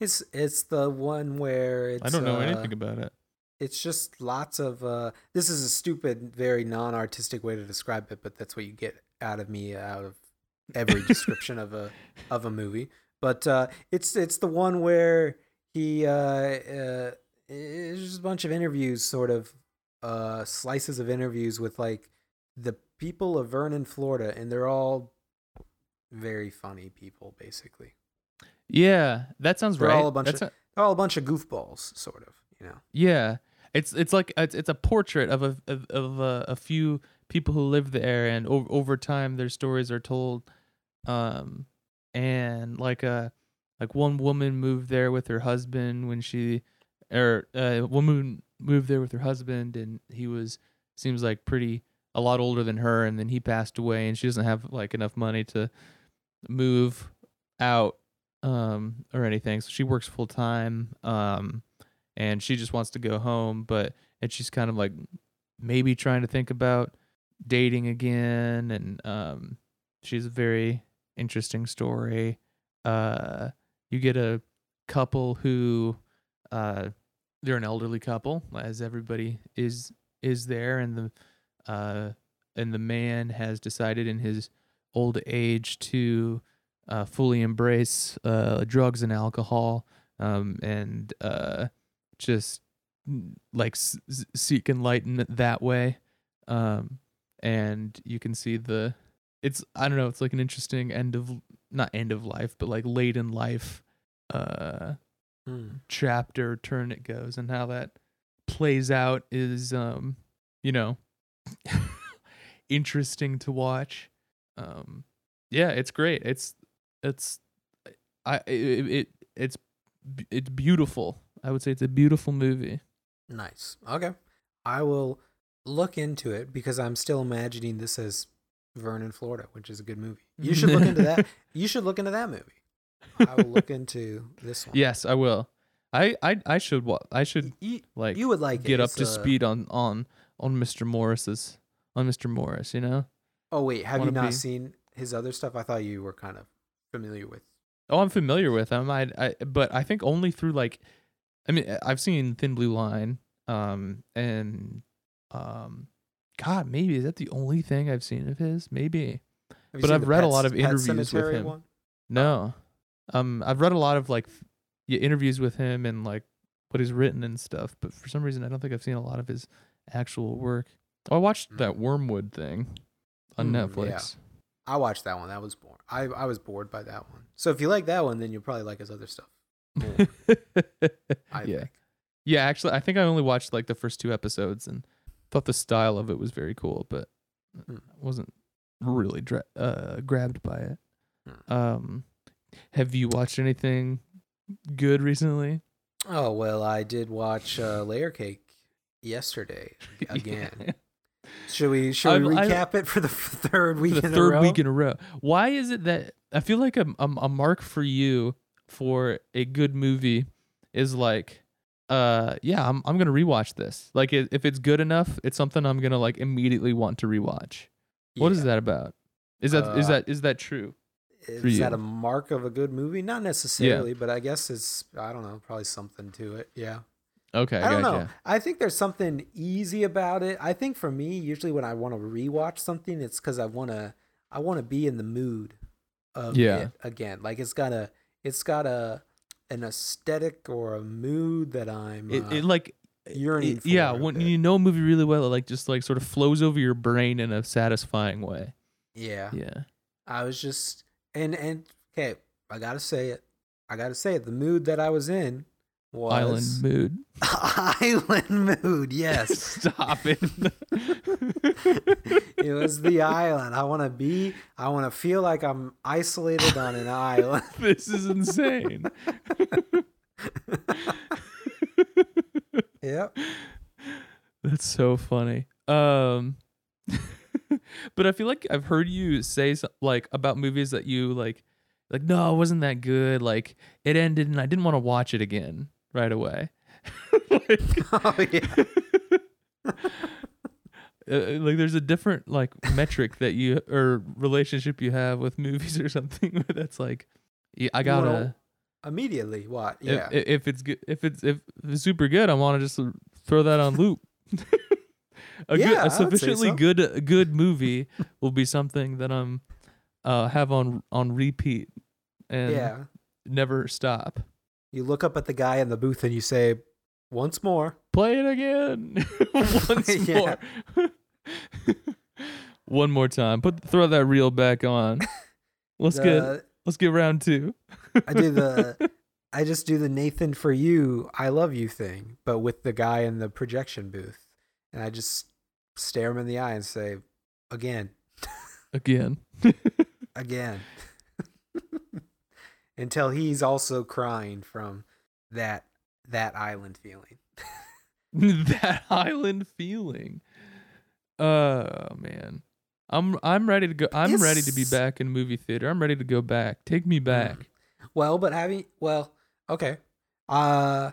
It's it's the one where it's I don't know uh, anything about it. it's just lots of uh this is a stupid very non-artistic way to describe it but that's what you get out of me out of every description of a of a movie but uh it's it's the one where he uh, uh it's just a bunch of interviews sort of uh slices of interviews with like the people of Vernon Florida and they're all very funny people basically Yeah, that sounds They're right. all a bunch That's of- a- they're all a bunch of goofballs sort of you know yeah, it's it's like it's it's a portrait of a of, of a, a few people who live there, and over over time their stories are told. Um, and like a like one woman moved there with her husband when she, or uh, woman moved there with her husband, and he was seems like pretty a lot older than her, and then he passed away, and she doesn't have like enough money to move out um or anything. So she works full time um and she just wants to go home but and she's kind of like maybe trying to think about dating again and um she's a very interesting story. Uh you get a couple who uh they're an elderly couple as everybody is is there and the uh and the man has decided in his old age to uh, fully embrace uh, drugs and alcohol um, and uh, just like s- seek enlightenment that way um, and you can see the it's i don't know it's like an interesting end of not end of life but like late in life uh Hmm. chapter turn it goes and how that plays out is um you know interesting to watch um yeah it's great it's it's i it, it it's it's beautiful i would say it's a beautiful movie Nice. Okay. I will look into it because I'm still imagining this as Vernon, Florida, which is a good movie. You should look into that. You should look into that movie. I will look into this one. yes i will i i i should wa- i should You, like you would like get up to speed on on on mr morris's on Mr. Morris. You know. Oh wait, have you not be- seen his other stuff? I thought you were kind of familiar with. Oh, I'm familiar with him. I, I, but I think only through like, I mean, I've seen Thin Blue Line, um, and, um, God, maybe is that the only thing I've seen of his? Maybe. But I've read a lot of interviews with him. One? No, um, I've read a lot of like, yeah, interviews with him and like what he's written and stuff. But for some reason, I don't think I've seen a lot of his actual work. Oh, I watched that Wormwood thing on Mm, yeah. Netflix. I watched that one. That was boring. I I was bored by that one. So if you like that one, then you'll probably like his other stuff. more, I yeah. think. Yeah, actually, I think I only watched like the first two episodes and thought the style of it was very cool, but Hmm. Wasn't really dra- uh, grabbed by it. Hmm. Um, have you watched anything good recently? Oh well, I did watch uh, Layer Cake yesterday again. Should we should we I- I- recap it for the third week the in third a row? week in a row. Why is it that I feel like a, a a mark for you for a good movie is like, uh, yeah, I'm I'm gonna rewatch this. Like, i- if it's good enough, it's something I'm gonna like immediately want to rewatch. What is Yeah. that about? Is that is Uh, that is that true? Is that a mark of a good movie? Not necessarily, but I guess it's I don't know, probably something to it. Yeah. Okay, I don't gotcha. know. I think there's something easy about it. I think for me, usually when I want to rewatch something, it's because I want to I want to be in the mood of Yeah. it again. Like it's got a it's got a an aesthetic or a mood that I'm It, uh, it like yearning it- yeah, when you know a movie really well, it like just like sort of flows over your brain in a satisfying way. yeah. Yeah. I was just and and okay, I gotta say it. I gotta say it. The mood that I was in was Island mood. island mood. Yes. Stop it. it was the island. I want to be. I want to feel like I'm isolated on an island. this is insane. Yep. That's so funny. Um but I feel like I've heard you say so, like about movies that you like like no, it wasn't that good. Like it ended and I didn't want to watch it again right away. like, Oh yeah. uh, like there's a different like metric that you or relationship you have with movies or something where that's like yeah, I gotta wanna- Immediately. What? Yeah. if, if it's good if it's if it's super good, I want to just throw that on loop. a Yeah, good, a sufficiently so. good good movie will be something that I'm uh have on on repeat and yeah. never stop. You look up at the guy in the booth and you say, "Once more." Play it again once more. One more time. Put throw that reel back on. Let's get let's get round two. I do the. I just do the Nathan for you, I love you thing, but with the guy in the projection booth, and I just stare him in the eye and say, "Again, again. again," until he's also crying from that that island feeling. that island feeling. Oh man. I'm I'm ready to go. I'm ready to be back in movie theater. I'm ready to go back. Take me back. Well, but having well, okay. Uh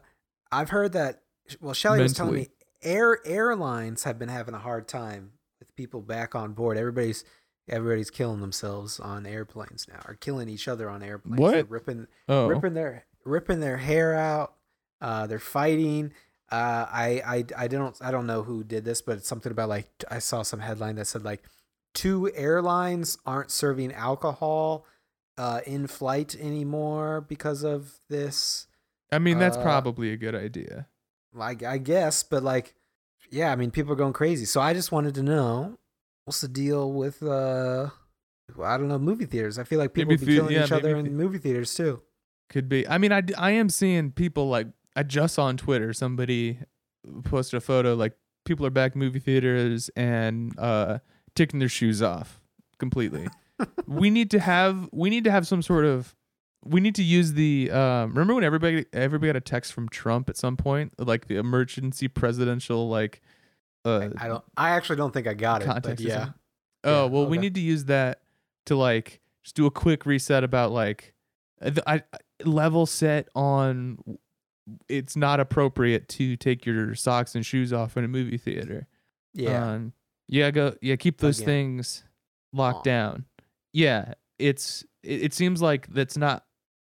I've heard that well Shelly was telling me air airlines have been having a hard time with people back on board. Everybody's everybody's killing themselves on airplanes now or killing each other on airplanes. They're What? ripping Oh. ripping their ripping their hair out. Uh, they're fighting. Uh, I, I I don't I don't know who did this, but it's something about like I saw some headline that said like two airlines aren't serving alcohol uh, in flight anymore because of this. I mean, that's uh, probably a good idea. Like I guess, but like yeah, I mean people are going crazy. So I just wanted to know what's the deal with uh I don't know movie theaters. I feel like people Maybe be killing yeah, each other in movie theaters too. Could be. I mean, I I am seeing people like I just saw on Twitter somebody posted a photo like people are back in movie theaters and uh taking their shoes off completely. we need to have we need to have some sort of we need to use the um remember when everybody everybody got a text from Trump at some point like the emergency presidential like uh I don't. I actually don't think I got it. But yeah. Oh Yeah, well, we need to use that to like just do a quick reset about like uh, the- I, I level set on it's not appropriate to take your socks and shoes off in a movie theater. Yeah. Um, Yeah, go. Yeah, keep those Again. things locked On. down. Yeah, it's. It, it seems like that's not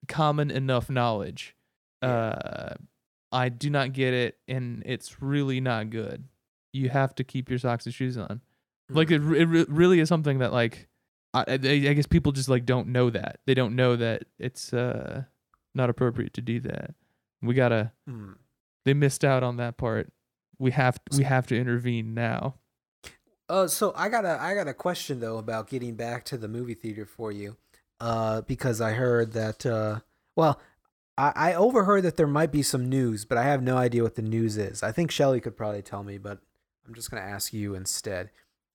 common enough knowledge. Uh, I do not get it, and it's really not good. You have to keep your socks and shoes on. Like Hmm. it, it re- really is something that like I, I I guess people just like don't know that. They don't know that it's uh not appropriate to do that. We gotta. Mm. They missed out on that part. We have we have to intervene now. Uh, so I got a I got a question though about getting back to the movie theater for you, uh, because I heard that uh, well, I, I overheard that there might be some news, but I have no idea what the news is. I think Shelly could probably tell me, but I'm just gonna ask you instead.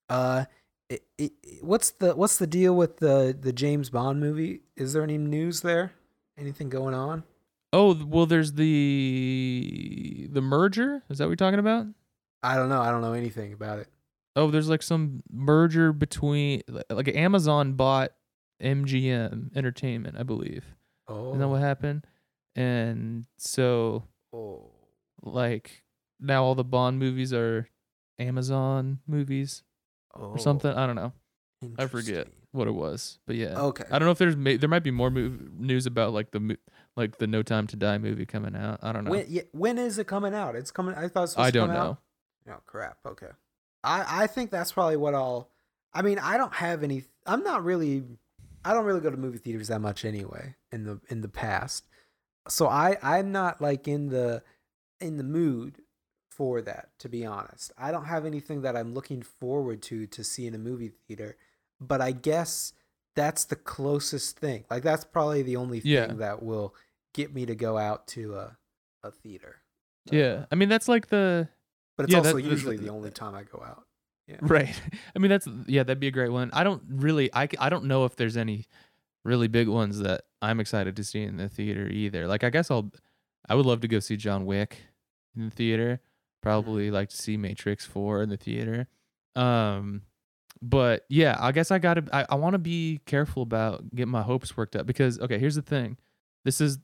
Uh, it, it, what's the what's the deal with the the James Bond movie? Is there any news there? Anything going on? Oh well, there's the the merger. Is that what you're talking about? I don't know. I don't know anything about it. Oh, there's like some merger between like Amazon bought MGM Entertainment, I believe. Oh, Isn't that what happened? And so oh. like now all the Bond movies are Amazon movies or oh. something. I don't know I forget. Oh, what it was, but yeah. Okay. I don't know if there's there might be more mov- news about like the like the No Time to Die movie coming out. I don't know. When, yeah, when is it coming out? It's coming. I thought it was I don't know. Out. Oh crap. Okay. I I think that's probably what I'll. I mean, I don't have any. I'm not really. I don't really go to movie theaters that much anyway. In the in the past, so I I'm not like in the in the mood for that. To be honest, I don't have anything that I'm looking forward to to see in a movie theater. But I guess that's the closest thing. Like that's probably the only thing Yeah. that will get me to go out to a a theater. Yeah, I mean that's like the But it's Yeah, also that- usually that- the only time I go out. right. I mean that's yeah, that'd be a great one. I don't really I I don't know if there's any really big ones that I'm excited to see in the theater either. Like I guess I'll I would love to go see John Wick in the theater. Probably like to see Matrix 4 in the theater. Um but yeah, I guess I got to I, I want to be careful about getting my hopes worked up because okay, here's the thing. This is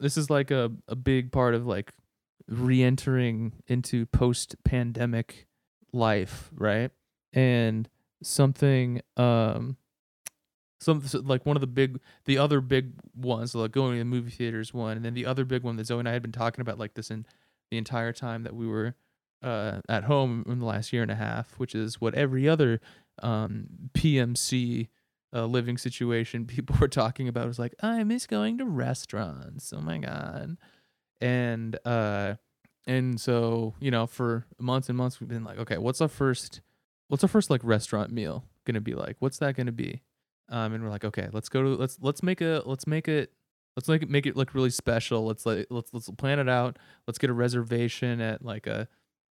this is like a a big part of like re-entering into post-pandemic life, right? And something um some like one of the big the other big ones so like going to the movie theaters one and then the other big one that Zoe and I had been talking about like this in the entire time that we were uh at home in the last year and a half which is what every other um PMC uh, living situation people were talking about was like I miss going to restaurants. Oh my god. And uh and so you know for months and months we've been like okay what's our first what's our first like restaurant meal gonna be like? What's that gonna be? Um and we're like okay let's go to let's let's make a let's make it let's make it make it look really special. Let's like let's let's plan it out. Let's get a reservation at like a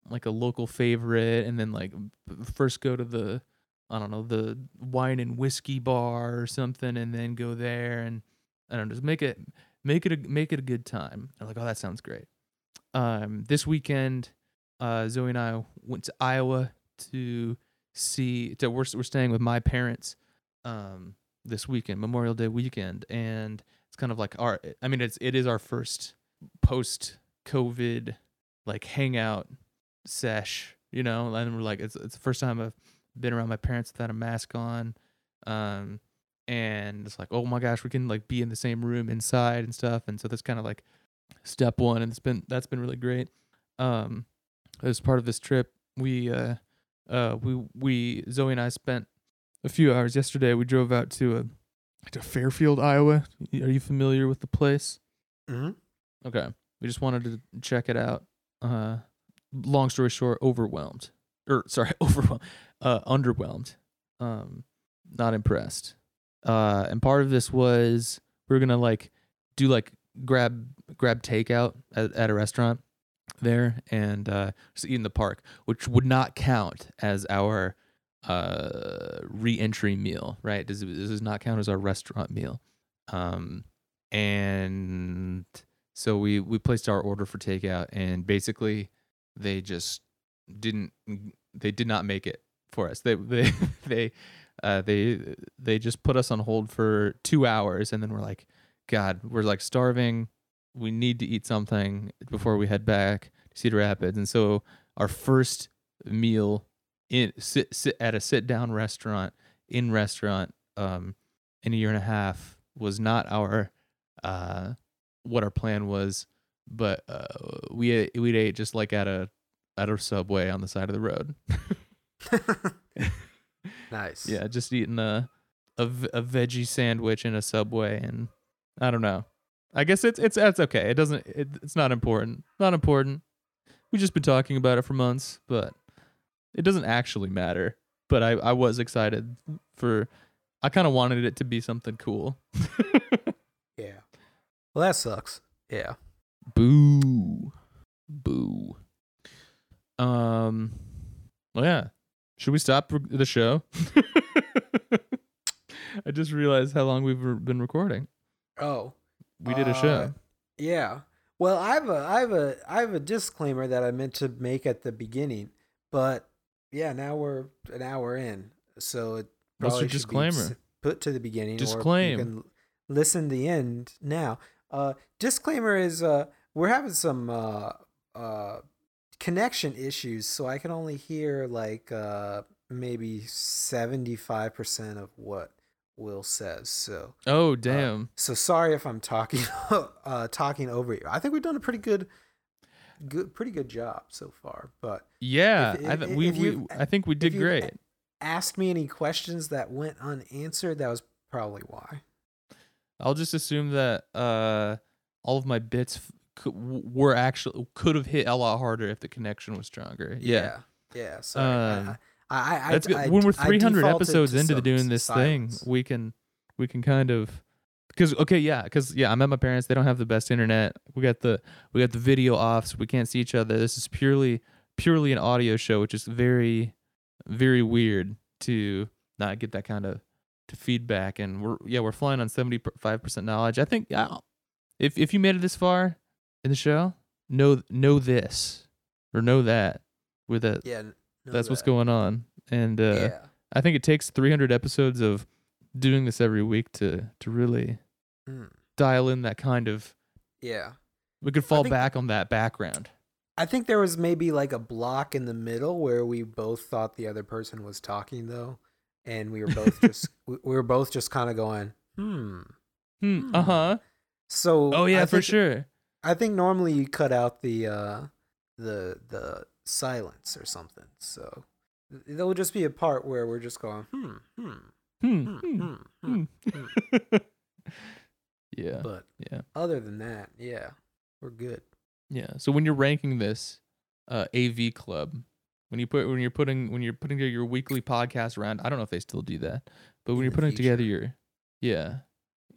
like a local favorite and then like first go to the i don't know the wine and whiskey bar or something and then go there and i don't know just make it make it a make it a good time. I'm like oh that sounds great. Um this weekend uh zoe and i went to iowa to see to we're, we're staying with my parents um this weekend memorial day weekend and it's kind of like our i mean it's it is our first post covid like hangout sesh you know and we're like it's it's the first time i've been around my parents without a mask on um and it's like oh my gosh we can like be in the same room inside and stuff and so that's kind of like step one and it's been that's been really great. Um as part of this trip we uh uh we we zoe and i spent a few hours yesterday. We drove out to a to fairfield iowa. Are you familiar with the place? Mm-hmm. okay. We just wanted to check it out. Uh long story short overwhelmed. Or sorry overwhelmed uh underwhelmed. Um not impressed. Uh and part of this was we are gonna like do like grab grab takeout at, at a restaurant there and uh just eat in the park which would not count as our uh re-entry meal right? Does this does not count as our restaurant meal. Um and so we we placed our order for takeout and basically they just didn't they did not make it for us. They they they uh they they just put us on hold for 2 hours and then we're like god we're like starving. We need to eat something before we head back to Cedar Rapids. And so our first meal in sit, sit at a sit down restaurant in restaurant um in a year and a half was not our uh what our plan was but uh we ate, we ate just like at a at a subway on the side of the road nice. yeah just eating a, a a veggie sandwich in a subway and i don't know i guess it's it's that's okay it doesn't it, it's not important not important we've just been talking about it for months but it doesn't actually matter but i i was excited for i kind of wanted it to be something cool Yeah. Well, that sucks. Yeah. Boo boo um well yeah should we stop the show i just realized how long we've been recording Oh. we did a Uh, show Yeah. Well, I have a I have a I have a disclaimer that I meant to make at the beginning, but yeah, now we're an hour in, so it What's your should disclaimer? s- put to the beginning. Disclaim. Or you can listen to the end now. Uh, disclaimer is uh, we're having some uh, uh, connection issues, so I can only hear like uh, maybe seventy five percent of what Will says. So oh damn so sorry if I'm talking uh talking over you. I think we've done a pretty good good pretty good job so far. But Yeah, If- I if- th- we, we I think we did great. asked me any questions that went unanswered, that was probably why. I'll just assume that uh all of my bits f- were actually could have hit a lot harder if the connection was stronger. Yeah, Yeah. Yeah. Sorry. Um, I, I, I, that's good. I- when we're 300 episodes into doing this silence. thing, we can we can kind of because okay, yeah, because yeah, I'm at my parents. They don't have the best internet. We got the we got the video off, so we can't see each other. This is purely purely an audio show, which is very very weird to not get that kind of to feedback. And we're yeah, we're flying on 75 percent knowledge. I think yeah, if if you made it this far in the show, know know this or know that with that. Yeah. That's what's going on, and uh, Yeah. I think it takes 300 episodes of doing this every week to to really Mm. dial in that kind of. Yeah. We could fall think- back on that background. I think there was maybe like a block in the middle where we both thought the other person was talking though, and we were both just we we were both just kind of going, hmm. Hmm. Hmm. Uh huh. So Oh yeah, I for sure. I think normally you cut out the uh, the the silence or something. So there will just be a part where we're just going, hmm, hmm, Hmm. hmm, hmm, hmm, hmm. hmm. yeah. But Yeah. other than that, yeah, we're good. Yeah. So when you're ranking this uh, AV club, when you put when you're putting when you're putting together your weekly podcast round, I don't know if they still do that, but when In you're putting together your yeah,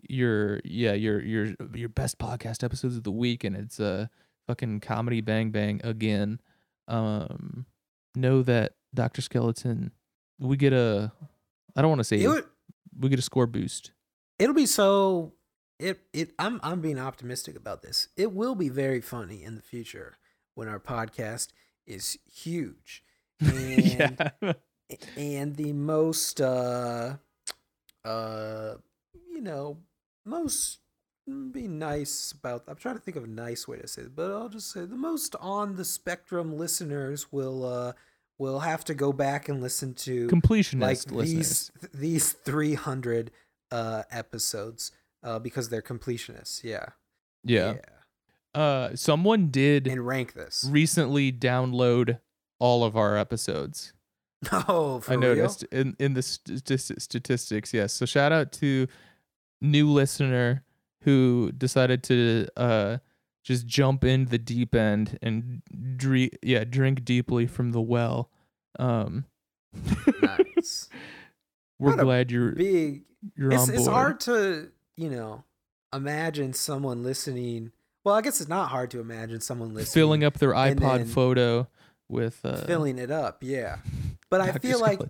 your yeah your your your best podcast episodes of the week, and it's uh fucking comedy bang bang again. Um, know that Doctor Skeleton, we get a I don't want to say It would, we get a score boost. it'll be so. It it I'm I'm being optimistic about this. It will be very funny in the future when our podcast is huge. And yeah. and the most uh uh you know most mm, be nice about i'm trying to think of a nice way to say it but i'll just say the most on the spectrum listeners will uh will have to go back and listen to Completionist like listeners. these these 300 uh episodes uh because they're completionists yeah Yeah. Uh, someone did and rank this recently download all of our episodes. oh for I real? noticed in in the st- statistics. Yes. So shout out to new listener who decided to uh just jump in the deep end and dre- yeah drink deeply from the well. Um, nice we're a glad you're big you're it's, on board. it's hard to you know imagine someone listening well i guess it's not hard to imagine someone listening filling up their iPod then photo with uh, filling it up yeah. But i feel like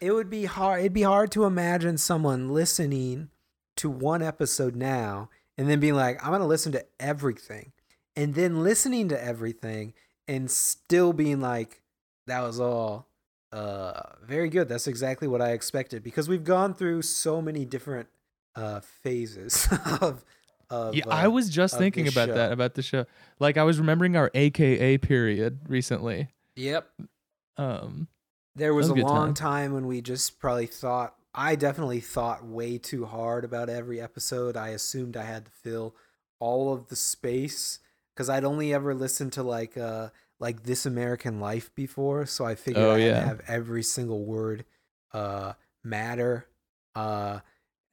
it would be hard it'd be hard to imagine someone listening to one episode now and then being like i'm gonna listen to everything and then listening to everything and still being like that was all uh very good. That's exactly what i expected. Because we've gone through so many different uh phases of of Yeah, uh, I was just thinking about that about the show. Like I was remembering our AKA period recently. Yep Um there was, was a a long time. time when we just probably thought I definitely thought way too hard about every episode. I assumed I had to fill all of the space because I'd only ever listened to like uh like This American Life before, so I figured Oh, I had to have every single word uh matter. Uh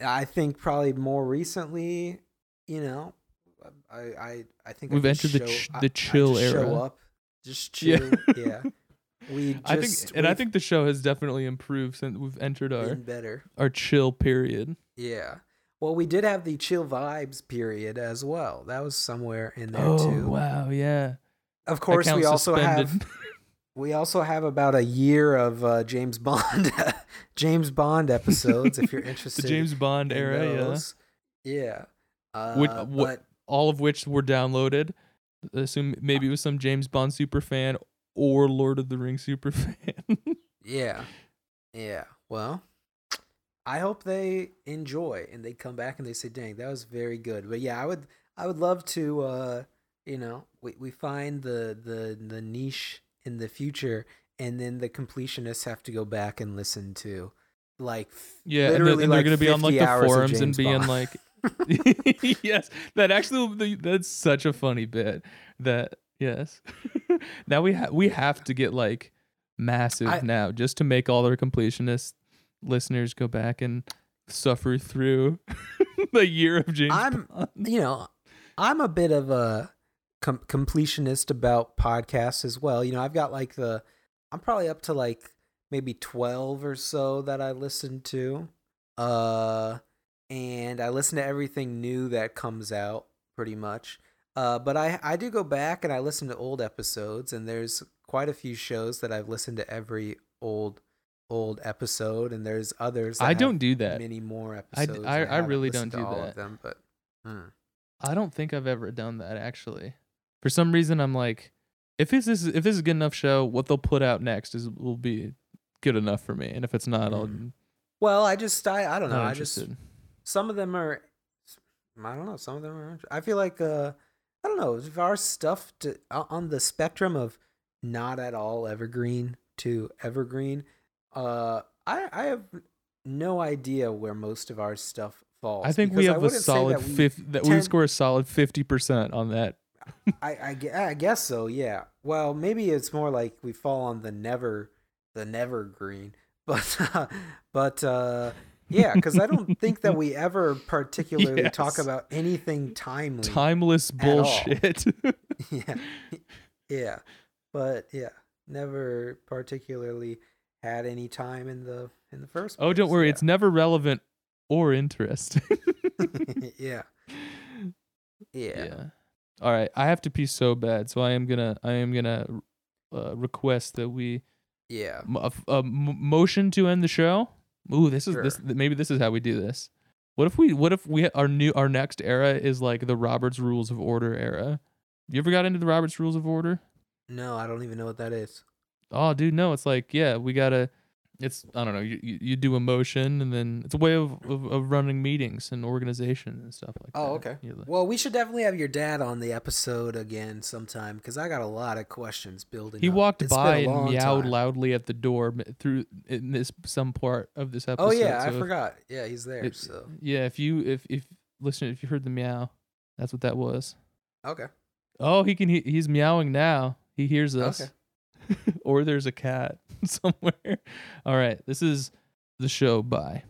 I think probably more recently, you know, I I I think We've just entered the ch- I- the I chill Show era. up, just Yeah. chill. Yeah, we just I think, and I think the show has definitely improved since we've entered our better. our chill period. Yeah. Well, we did have the chill vibes period as well. That was somewhere in there Oh too. wow, yeah. Of course, we also have we also have about a year of uh, James Bond James Bond episodes. if you're interested, the James Bond era, yeah. those. yeah. Uh, Which- what- All of which were downloaded. Assume maybe it was some James Bond super fan or Lord of the Rings super fan. yeah, yeah. Well, I hope they enjoy and they come back and they say, "Dang, that was very good." But yeah, I would I would love to uh you know, we we find the the the niche in the future and then the completionists have to go back and listen to like yeah, and, then, literally and they're like gonna be on like the forums and being Bond. like, yes, that actually that's such a funny bit. That yes, now we ha- we have to get like massive I- now just to make all our completionist listeners go back and suffer through the year of James I'm- Bond. you know, I'm a bit of a com- completionist about podcasts as well. You know, I've got like the, I'm probably up to like maybe 12 or so that I listen to. Uh, and I listen to everything new that comes out pretty much. Uh, but I, I do go back and I listen to old episodes, and there's quite a few shows that I've listened to every old old episode, and there's others. That I don't do that. many more episodes. I- and I haven't really don't do all that. Of them, but hmm. I don't think I've ever done that actually. For some reason, I'm like, if this is if this is a good enough show, what they'll put out next is will be good enough for me. And if it's not, I'll Mm. Well, I just I I don't know. I just. Some of them are I don't know. Some of them are. I feel like uh I don't know. If our stuff to, uh, on the spectrum of not at all evergreen to evergreen, uh, I I have no idea where most of our stuff falls. I think we have a solid that we- fifth. That we score a solid fifty percent on that. I, I, I guess so. Yeah. Well, maybe it's more like we fall on the never, the never green. But, uh, but uh, yeah, because I don't think that we ever particularly talk about anything timely. Timeless bullshit. yeah, yeah. But yeah, never particularly had any time in the in the first. oh, don't worry, yeah. it's never relevant or interesting. yeah. Yeah. yeah. All right, I have to pee so bad, so I am gonna I am gonna uh, request that we Yeah. a, a motion to end the show. Ooh, this is this maybe this is how we do this. What if we what if we our new our next era is like the Robert's Rules of Order era? You ever got into the Robert's Rules of Order? No, I don't even know what that is. Oh, dude, no. It's like yeah, we gotta. It's I don't know. You you, you do a motion and then it's a way of, of, of running meetings and organization and stuff like Oh, that. Oh, okay. Well, we should definitely have your dad on the episode again sometime because I got a lot of questions building. He up. walked It's by and meowed time. loudly at the door through in this some part of this oh, episode. Oh yeah, so I if- forgot. Yeah, he's there. it- so Yeah, if you if if listen, if you heard the meow, that's what that was. okay, Oh, he can. He, he's meowing now. He hears us. Okay. or there's a cat somewhere. All right, this is the show. Bye.